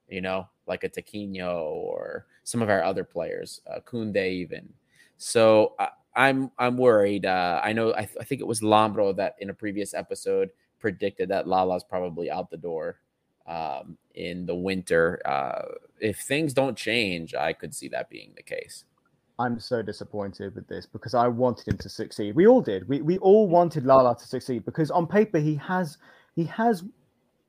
You know, like a Tiquinho or some of our other players, uh, Kunde even. So uh, I'm I'm worried. Uh, I know I, th- I think it was Lambro that in a previous episode predicted that Lala's probably out the door um, in the winter. Uh, if things don't change, I could see that being the case. I'm so disappointed with this because I wanted him to succeed. We all did. We we all wanted Lala to succeed because on paper he has he has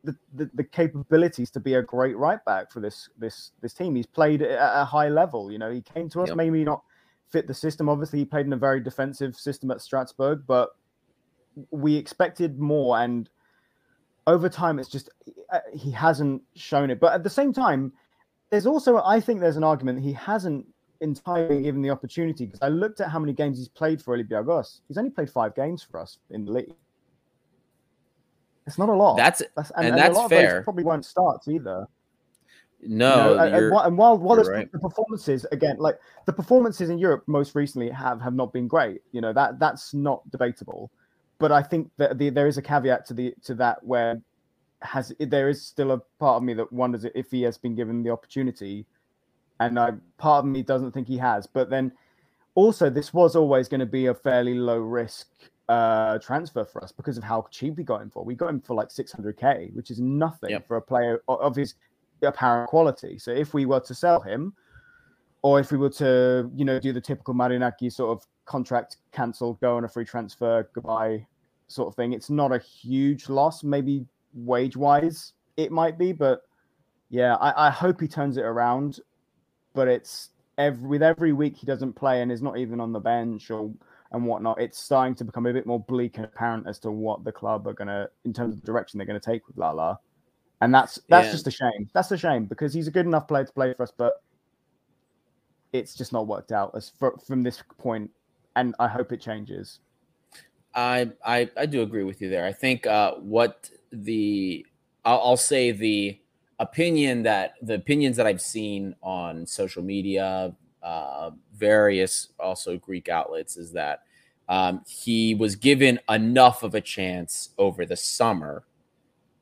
the, the, the capabilities to be a great right back for this this this team. He's played at a high level. You know, he came to us yep. maybe not fit the system. Obviously, he played in a very defensive system at Strasbourg, but we expected more. And over time, it's just uh, he hasn't shown it. But at the same time, there's also I think there's an argument he hasn't entirely given the opportunity because I looked at how many games he's played for Olympiacos. He's only played five games for us in the league. It's not a lot. That's, that's and, and, that's fair. probably won't start either. No, you know, and, and, while while right. the performances again, like the performances in Europe most recently have have not been great. You know that that's not debatable, but I think that the, there is a caveat to the to that where has there is still a part of me that wonders if he has been given the opportunity, and I part of me doesn't think he has. But then also this was always going to be a fairly low risk uh transfer for us because of how cheap we got him for. We got him for like 600k, which is nothing yep. for a player of his apparent quality. So if we were to sell him, or if we were to, you know, do the typical Marinaki sort of contract cancel, go on a free transfer, goodbye sort of thing, it's not a huge loss. Maybe wage wise, it might be, but yeah, I, I hope he turns it around. But it's every with every week he doesn't play and is not even on the bench or and whatnot, it's starting to become a bit more bleak and apparent as to what the club are gonna in terms of the direction they're gonna take with Lala and that's that's yeah. just a shame. That's a shame because he's a good enough player to play for us, but it's just not worked out as for, from this point, and I hope it changes. I I, I do agree with you there. I think uh, what the I'll, I'll say the opinion that the opinions that I've seen on social media, uh, various also Greek outlets, is that um, he was given enough of a chance over the summer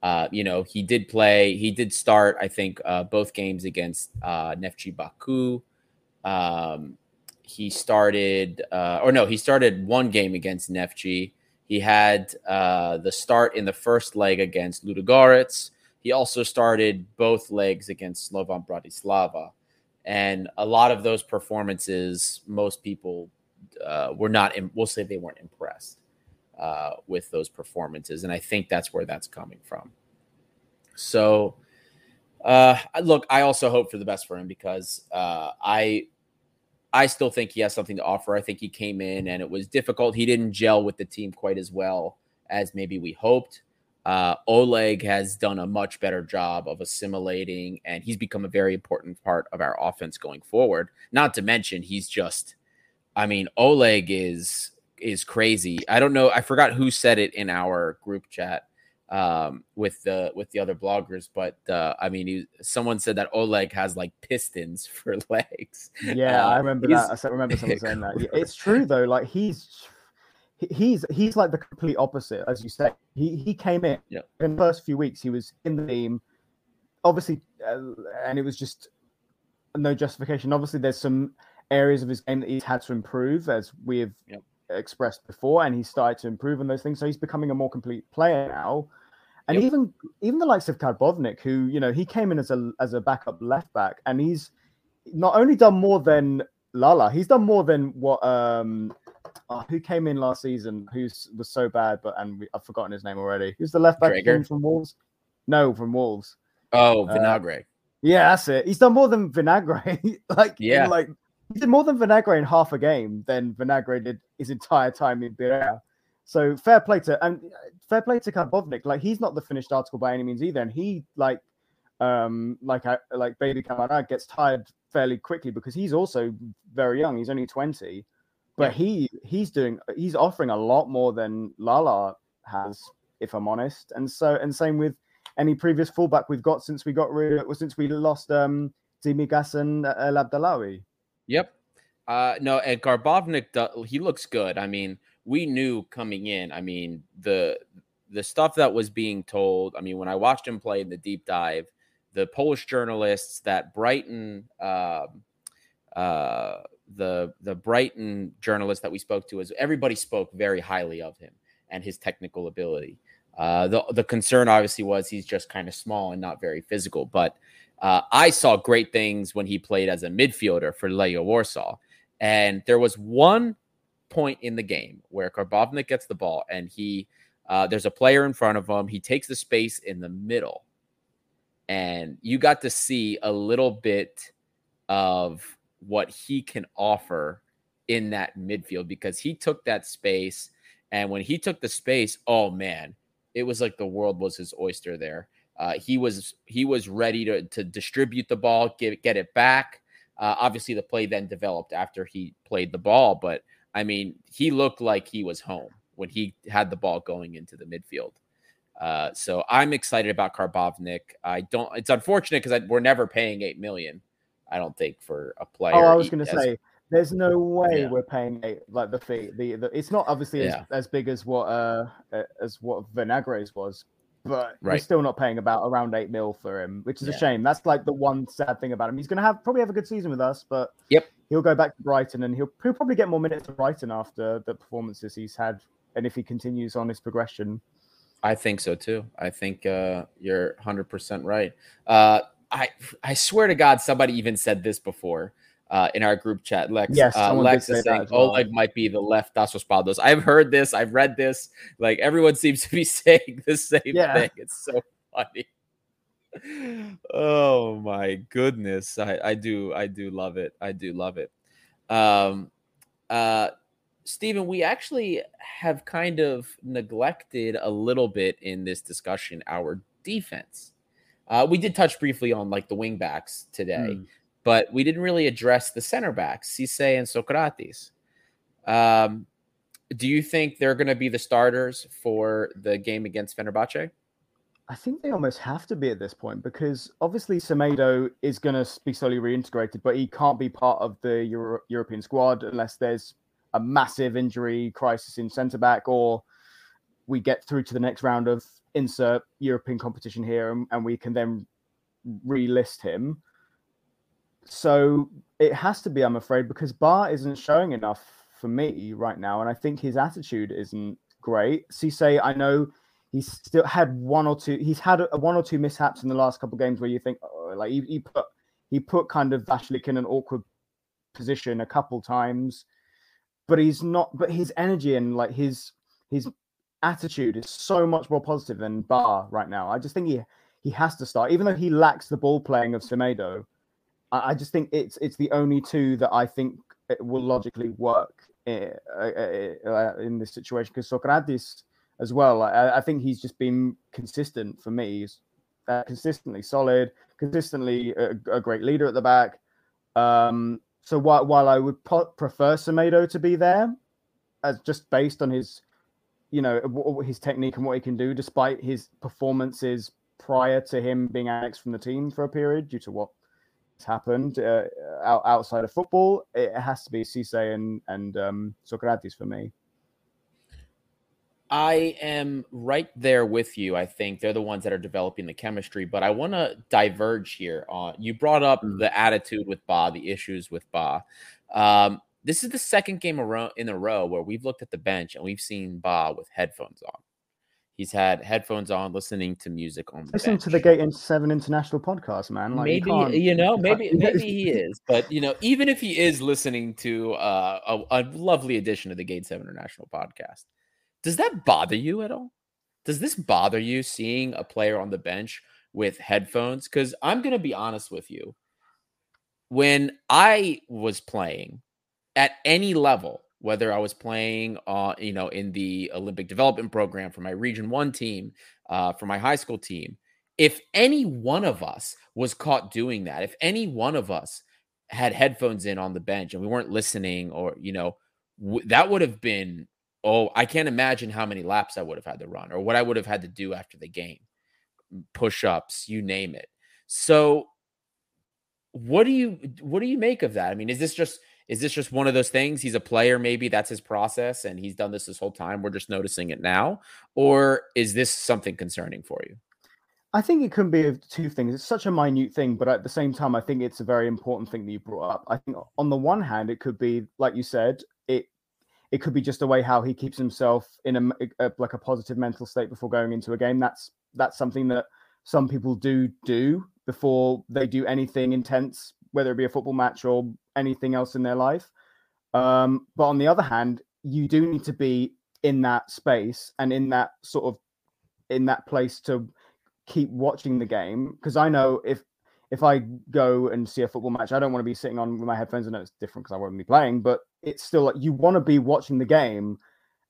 uh, you know, he did play, he did start, I think, uh, both games against uh, Neftchi Baku. Um, he started, uh, or no, he started one game against Neftchi. He had uh, the start in the first leg against Ludogorets. He also started both legs against Slovan Bratislava. And a lot of those performances, most people uh, were not, we'll say they weren't impressed uh, with those performances. And I think that's where that's coming from. So, uh, look, I also hope for the best for him because uh, I, I still think he has something to offer. I think he came in and it was difficult. He didn't gel with the team quite as well as maybe we hoped. Uh, Oleg has done a much better job of assimilating, and he's become a very important part of our offense going forward. Not to mention, he's just, I mean, Oleg is is crazy. I don't know. I forgot who said it in our group chat um, with the with the other bloggers, but uh, I mean, he, someone said that Oleg has like pistons for legs. Yeah, uh, I remember that. I remember someone saying that. It's true though. Like he's he's he's like the complete opposite, as you say. He he came in yeah. in the first few weeks. He was in the team, obviously, uh, and it was just no justification. Obviously, there's some areas of his game that he's had to improve, as we have yep expressed before, and he started to improve on those things. So he's becoming a more complete player now. And yep. even even the likes of Karbownik, who you know he came in as a as a backup left back, and he's not only done more than Lala, he's done more than what um oh, who came in last season, who was so bad, but and we, I've forgotten his name already. Who's the left back from Wolves? No, from Wolves. Oh, uh, Vinagre. Uh, yeah, that's it. He's done more than Vinagre. like, yeah, like he did more than Vinagre in half a game than Vinagre did his entire time in Piraeus. So fair play to and fair play to Karbownik. Like he's not the finished article by any means either, and he like um like I like Baby Camara gets tired fairly quickly because he's also very young. He's only twenty, but he he's doing he's offering a lot more than Lala has, if I'm honest. And so and same with any previous fullback we've got since we got rid of since we lost um Tsimikas and El Abdellaoui. Yep. Uh no, and Karbownik he looks good. I mean, we knew coming in. I mean, the the stuff that was being told. I mean, when I watched him play in the deep dive, the Polish journalists that Brighton, uh, uh, the the Brighton journalist that we spoke to, is everybody spoke very highly of him and his technical ability. Uh, the the concern obviously was he's just kind of small and not very physical, but uh, I saw great things when he played as a midfielder for Legia Warsaw, and there was one point in the game where Karbownik gets the ball and he uh, there's a player in front of him. He takes the space in the middle, and you got to see a little bit of what he can offer in that midfield because he took that space. And when he took the space, oh man, it was like the world was his oyster there. Uh, he was he was ready to to distribute the ball, get get it back. Uh, obviously, the play then developed after he played the ball, but I mean, he looked like he was home when he had the ball going into the midfield. Uh, so I'm excited about Karbownik. I don't. It's unfortunate because we're never paying eight million. I don't think for a player. Oh, I was going to say, there's no way yeah. we're paying eight like the fee. The, the it's not obviously yeah. as, as, big as what uh as what Vinagre's was, but right. we're still not paying about around eight mil for him, which is yeah. a shame. That's like the one sad thing about him. He's going to have probably have a good season with us, but yep, he'll go back to Brighton and he'll he'll probably get more minutes at Brighton after the performances he's had, and if he continues on his progression. I think so too. I think uh, you're 100 percent right. Uh, I I swear to God, somebody even said this before uh, in our group chat. Lex, yes, uh, Lex is saying well. Oleg might be the left Das Espados. I've heard this. I've read this. Like everyone seems to be saying the same yeah. thing. It's so funny. Oh my goodness. I, I do I do love it. I do love it. Um uh Stephen, we actually have kind of neglected a little bit in this discussion our defense. Uh, we did touch briefly on like the wing backs today, mm but we didn't really address the center backs, Cisse and Sokratis. Um, do you think they're going to be the starters for the game against Fenerbahce? I think they almost have to be at this point because obviously Semedo is going to be slowly reintegrated, but he can't be part of the Euro- European squad unless there's a massive injury crisis in centre back or we get through to the next round of insert European competition here and, and we can then relist him so it has to be, I'm afraid, because Ba isn't showing enough for me right now, and I think his attitude isn't great. Cisse, I know he's still had one or two. He's had a, one or two mishaps in the last couple of games where you think, oh, like he, he, put he put kind of Vaclík in an awkward position a couple times, but he's not. But his energy and like his his attitude is so much more positive than Ba right now. I just think he he has to start, even though he lacks the ball playing of Semedo. I, I just think it's it's the only two that I think will logically work in, uh, uh, uh, in this situation because Sokratis as well. I, I, think he's just been consistent for me. He's uh, consistently solid, consistently a, a, great leader at the back. Um, so while, while I would po- prefer Semedo to be there, as just based on his, you know, his technique and what he can do, despite his performances prior to him being annexed from the team for a period due to what has happened uh, outside of football, it has to be Cisse and and um, Sokratis for me. I am right there with you. I think they're the ones that are developing the chemistry, but I want to diverge here. On you brought up mm. the attitude with Ba, the issues with Ba. Um, this is the second game in a row where we've looked at the bench and we've seen Ba with headphones on. He's had headphones on, listening to music on. Listen bench. to the Gate Seven International podcast, man. Like maybe you, you, know, maybe maybe he is, but you know, even if he is listening to uh, a, a lovely edition of the Gate Seven International podcast, does that bother you at all? Does this bother you seeing a player on the bench with headphones? Because I'm gonna be honest with you, when I was playing at any level, whether I was playing, uh, you know, in the Olympic development program for my Region One team, uh, for my high school team, if any one of us was caught doing that, if any one of us had headphones in on the bench and we weren't listening, or you know, w- that would have been oh, I can't imagine how many laps I would have had to run or what I would have had to do after the game, push ups, you name it. So what do you what do you make of that? I mean, is this just is this just one of those things? He's a player, maybe that's his process, and he's done this this whole time. We're just noticing it now, or is this something concerning for you? I think it can be two things. It's such a minute thing, but at the same time, I think it's a very important thing that you brought up. I think on the one hand, it could be like you said, it it could be just a way how he keeps himself in a, a like a positive mental state before going into a game. That's that's something that some people do do before they do anything intense, whether it be a football match or anything else in their life. Um, but on the other hand, you do need to be in that space and in that sort of in that place to keep watching the game because I know if if I go and see a football match, I don't want to be sitting on with my headphones. I know it's different because I won't be playing, but it's still like you want to be watching the game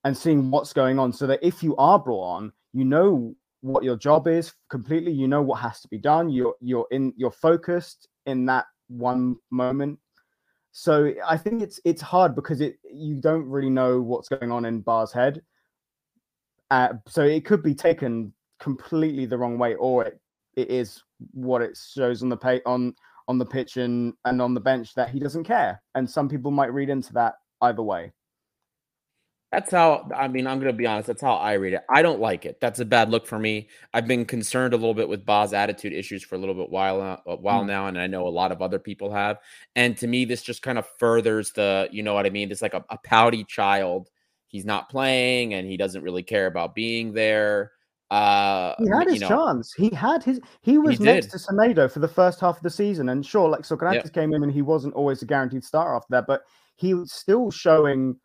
and seeing what's going on so that if you are brought on, you know what your job is completely you know what has to be done you're you're in you're focused in that one moment so i think it's it's hard because it you don't really know what's going on in Ba's head. Uh, so it could be taken completely the wrong way or it, it is what it shows on the pay on on the pitch and and on the bench that he doesn't care. And some people might read into that either way that's how I mean, I'm gonna be honest, that's how I read it. I don't like it. That's a bad look for me. I've been concerned a little bit with Ba's attitude issues for a little bit while uh, a while mm. now, and I know a lot of other people have. And to me, this just kind of furthers the, you know what I mean? It's like a, a pouty child. He's not playing and he doesn't really care about being there. Uh, he had his know, chance. He had his. He was he next to Semedo for the first half of the season, and sure, like Sokratis yep. came in and he wasn't always a guaranteed star after that, but he was still showing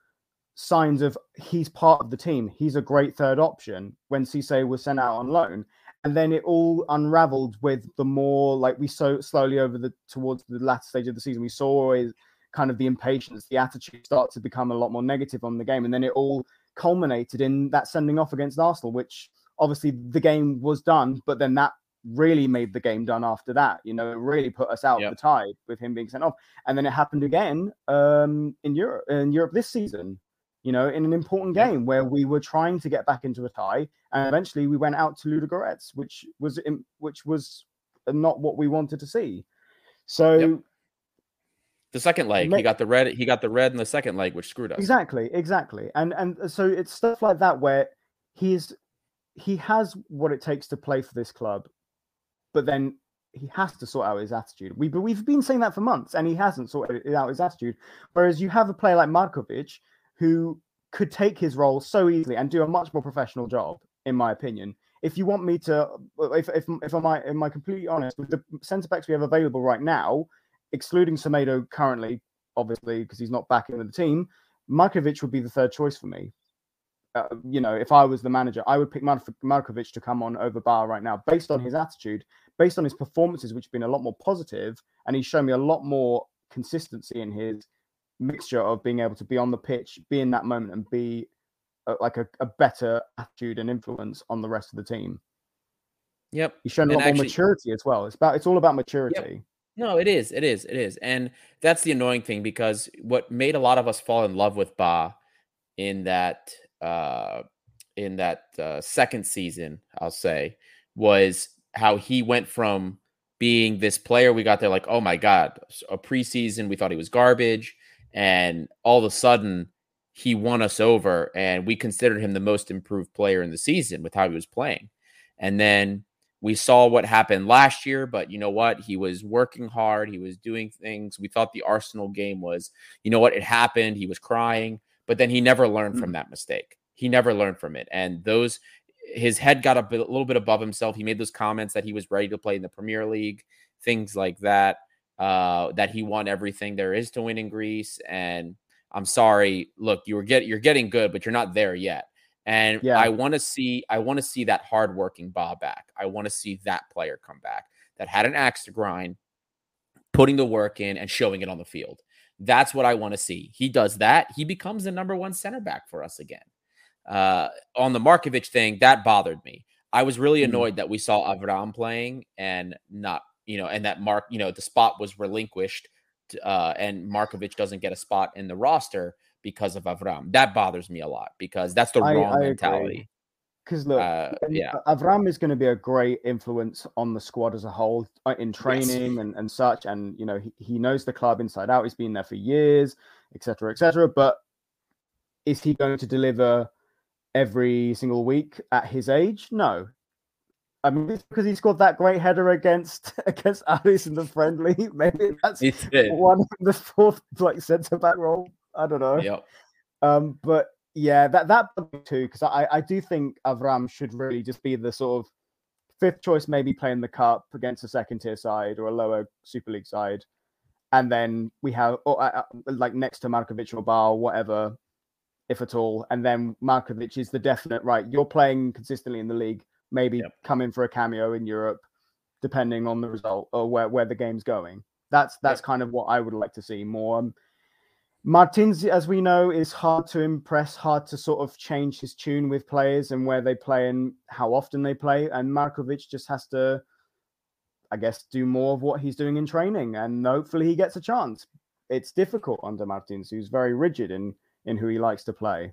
signs of he's part of the team. He's a great third option when Cisse was sent out on loan. And then it all unraveled with the more like we so slowly over the towards the latter stage of the season, we saw is kind of the impatience, the attitude start to become a lot more negative on the game. And then it all culminated in that sending off against Arsenal, which obviously the game was done, but then that really made the game done after that. You know, it really put us out yep. the tide with him being sent off. And then it happened again um, in Europe in Europe this season you know, in an important game where we were trying to get back into a tie, and eventually we went out to Ludogorets, which was in, which was uh, not what we wanted to see. So. Yep. The second leg, he got the red. He got the red in the second leg, which screwed us. Exactly, exactly, and and uh, so it's stuff like that where he's he has what it takes to play for this club, but then he has to sort out his attitude. We but we've been saying that for months, and he hasn't sorted out his attitude. Whereas you have a player like Markovic, who could take his role so easily and do a much more professional job, in my opinion. If you want me to, if if if am I am I completely honest with the centre backs we have available right now, excluding Semedo currently, obviously because he's not back in the team, Markovic would be the third choice for me. Uh, you know, if I was the manager, I would pick Markovic to come on over Ba right now, based on his attitude, based on his performances, which have been a lot more positive, and he's shown me a lot more consistency in his mixture of being able to be on the pitch, be in that moment, and be a, like a, a, better attitude and influence on the rest of the team. Yep, he's shown a lot more maturity as well. It's about it's all about maturity. Yep. No, it is, it is, it is, and that's the annoying thing because what made a lot of us fall in love with Ba in that uh in that uh, second season, I'll say, was how he went from being this player we got there like, oh my god, a preseason we thought he was garbage and all of a sudden he won us over and we considered him the most improved player in the season with how he was playing. And then we saw what happened last year, but you know what? He was working hard, he was doing things. We thought the Arsenal game was, you know what, it happened, he was crying, but then he never learned mm-hmm. from that mistake. He never learned from it. And those his head got a, bit, a little bit above himself. He made those comments that he was ready to play in the Premier League, things like that uh, that he won everything there is to win in Greece. And I'm sorry, look, you were get you're getting good, but you're not there yet. And yeah. I want to see I want to see that hardworking Bob back. I want to see that player come back that had an axe to grind, putting the work in and showing it on the field. That's what I want to see. He does that. He becomes the number one center back for us again. Uh, on the Markovic thing, that bothered me. I was really mm-hmm. annoyed mm. that we saw Avraam playing and not, you know, and that Mark, you know, the spot was relinquished uh, and Markovic doesn't get a spot in the roster because of Avraam. That bothers me a lot because that's the wrong I mentality. Because look, uh, yeah, Avraam is going to be a great influence on the squad as a whole uh, in training yes. and, and such. And you know, he, he knows the club inside out. He's been there for years, etc., etc. But is he going to deliver every single week at his age? No. I mean, it's because he scored that great header against against Alice in the friendly. Maybe that's one of the fourth like centre back role. I don't know. Yep. Um, but yeah, that that too, because I I do think Avraam should really just be the sort of fifth choice, maybe playing the cup against a second tier side or a lower Super League side, and then we have or, uh, uh like next to Markovic or Ba, whatever, if at all, and then Markovic is the definite right. You're playing consistently in the league, maybe yep. come in for a cameo in Europe, depending on the result or where where the game's going. That's that's yep. kind of what I would like to see more. Um, Martins, as we know, is hard to impress, hard to sort of change his tune with players and where they play and how often they play. And Markovic just has to, I guess, do more of what he's doing in training, and hopefully he gets a chance. It's difficult under Martins, who's very rigid in in who he likes to play.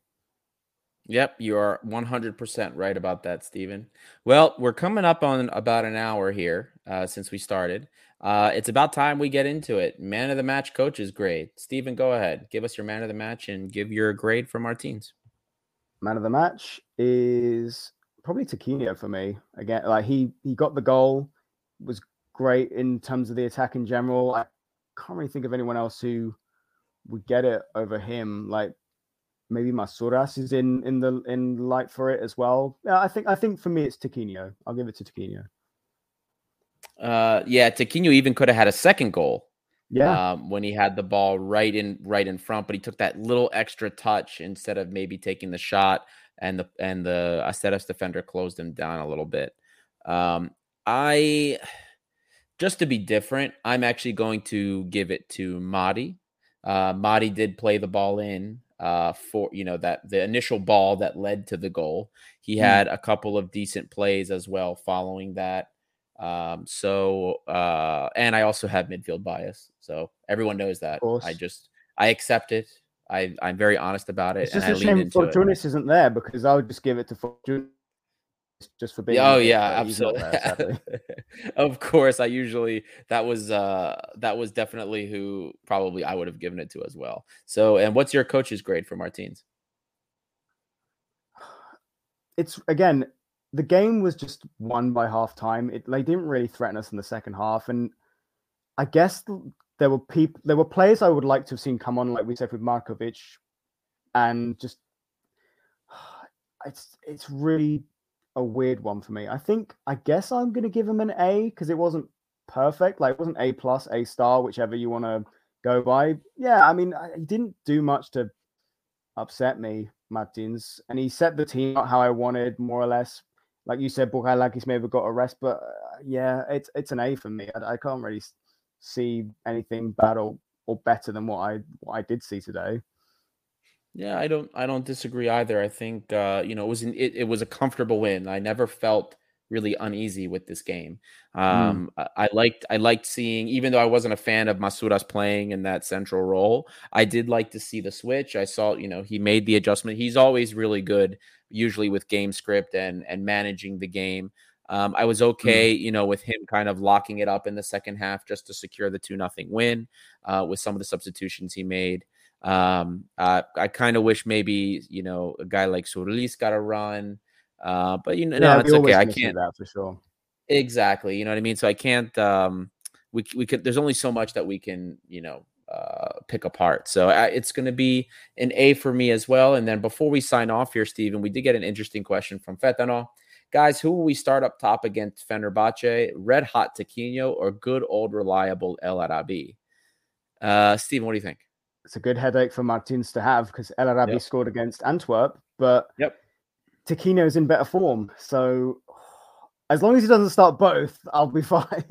Yep, you are 100% right about that, Stephen. Well, we're coming up on about an hour here uh, since we started. Uh, it's about time we get into it. Man of the match coach's grade. Stephen, go ahead. Give us your man of the match and give your grade for Martins. Man of the match is probably Tiquinho for me. Again, like he he got the goal, was great in terms of the attack in general. I can't really think of anyone else who would get it over him. Like maybe Masouras is in in the in light for it as well. Yeah, I think I think for me it's Tiquinho. I'll give it to Tiquinho. Uh, yeah, Tiquinho even could have had a second goal. Yeah, um, when he had the ball right in right in front, but he took that little extra touch instead of maybe taking the shot, and the and the Asteras defender closed him down a little bit. Um, I just to be different, I'm actually going to give it to Mady. Uh, Mady did play the ball in uh, for you know that the initial ball that led to the goal. He mm. had a couple of decent plays as well following that. Um, so uh, and I also have midfield bias, so everyone knows that. I just I accept it. I I'm very honest about it. It's just a shame Fortounis isn't there because I would just give it to Fortounis just for being. Oh yeah, absolutely. There, of course, I usually that was uh that was definitely who probably I would have given it to as well. So, and what's your coach's grade for Martins? It's again the game was just won by half time. It they didn't really threaten us in the second half, and I guess there were people, there were players I would like to have seen come on, like we said with Markovic, and just it's it's really a weird one for me. I think I guess I'm gonna give him an A because it wasn't perfect, like it wasn't A plus, A star, whichever you want to go by. Yeah, I mean he didn't do much to upset me, Martins, and he set the team out how I wanted, more or less like you said, Bouchalakis maybe got a rest, but uh, yeah, it's it's an A for me. I, I, can't really see anything bad or, or better than what I what I did see today. Yeah, I don't I don't disagree either. I think uh, you know it was an, it, it was a comfortable win. I never felt really uneasy with this game. Hmm. Um, mm. I, I, liked I liked seeing, even though I wasn't a fan of Masouras playing in that central role, I did like to see the switch. I saw, you know, he made the adjustment. He's always really good, usually with game script and and managing the game. Um, I was hmm. okay, mm. you know, with him kind of locking it up in the second half just to secure the two nothing win uh, with some of the substitutions he made. Um, uh, I kind of wish maybe you know a guy like Surlis got a run. Uh, but you know, yeah, no, it's okay. I can't that for sure. Exactly. You know what I mean? So I can't um we we could there's only so much that we can, you know, uh pick apart. So I, it's going to be an A for me as well. And then before we sign off here, Stephen, we did get an interesting question from Fetano. Guys, who will we start up top against Fenerbahce? Red hot Tiquinho or good old reliable El Arabi? Uh Stephen, what do you think? It's a good headache for Martins to have because El Arabi yep. scored against Antwerp, but yep Tiquinho's in better form. So as long as he doesn't start both, I'll be fine.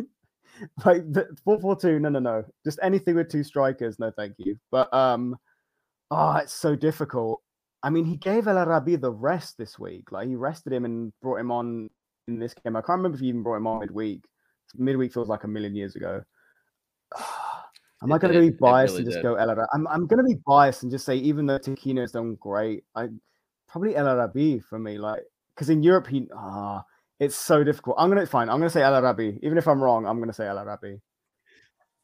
like the four four two. No, no, no. Just anything with two strikers. No, thank you. But um, oh, it's so difficult. I mean, he gave El Arabi the rest this week. Like he rested him and brought him on in this game. I can't remember if he even brought him on midweek. Midweek feels like a million years ago. Am I going to be biased really and just did. go El Arabi? I'm, I'm going to be biased and just say, even though Tiquinho's done great, I probably El Arabi for me. Like, because in Europe, he, ah, it's so difficult. I'm going to, fine, I'm going to say El Arabi. Even if I'm wrong, I'm going to say El Arabi.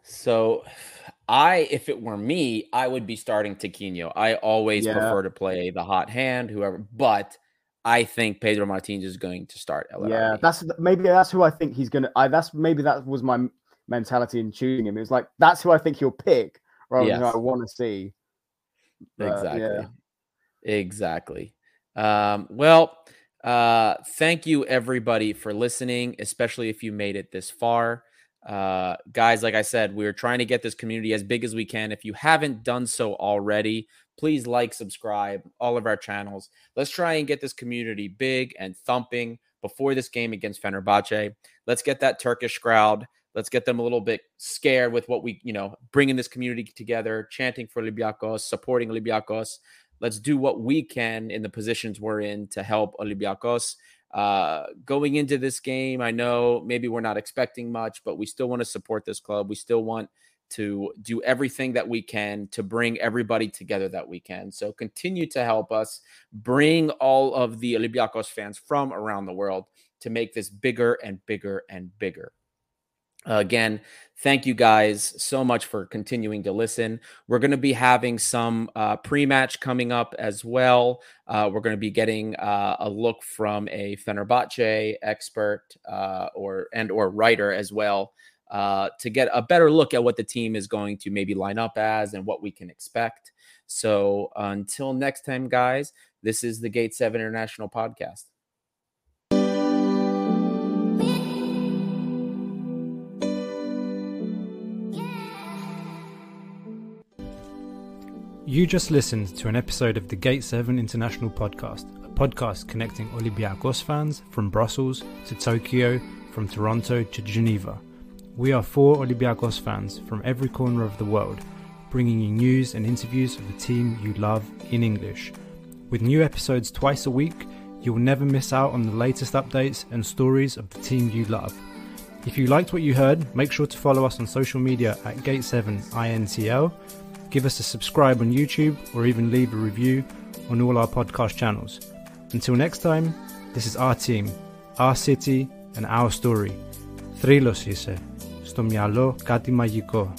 So, I, if it were me, I would be starting Tiquinho. I always yeah. prefer to play the hot hand, whoever, but I think Pedro Martinez is going to start Arabi. Yeah, that's maybe that's who I think he's going to, I, that's maybe that was my mentality in choosing him. It was like that's who I think he'll pick rather yes. than I want to see. But, exactly. Yeah. Exactly. Um, well, uh, thank you everybody for listening, especially if you made it this far. Uh, guys, like I said, we're trying to get this community as big as we can. If you haven't done so already, please like, subscribe, all of our channels. Let's try and get this community big and thumping before this game against Fenerbahce. Let's get that Turkish crowd Let's get them a little bit scared with what we, you know, bringing this community together, chanting for Olympiacos, supporting Olympiacos. Let's do what we can in the positions we're in to help Olympiacos. Uh, going into this game, I know maybe we're not expecting much, but we still want to support this club. We still want to do everything that we can to bring everybody together that we can. So continue to help us bring all of the Olympiacos fans from around the world to make this bigger and bigger and bigger. Again, thank you guys so much for continuing to listen. We're going to be having some uh, pre-match coming up as well. Uh, we're going to be getting uh, a look from a Fenerbahce expert uh, or and or writer as well uh, to get a better look at what the team is going to maybe line up as and what we can expect. So until next time, guys, this is the Gate Seven International Podcast. You just listened to an episode of the Gate 7 International Podcast, a podcast connecting Olympiacos fans from Brussels to Tokyo, from Toronto to Geneva. We are four Olympiacos fans from every corner of the world, bringing you news and interviews of the team you love in English. With new episodes twice a week, you will never miss out on the latest updates and stories of the team you love. If you liked what you heard, make sure to follow us on social media at Gate7INTL give us a subscribe on YouTube, or even leave a review on all our podcast channels. Until next time, this is our team, our city, and our story. Θρύλος είσαι. Στο μυαλό κάτι μαγικό.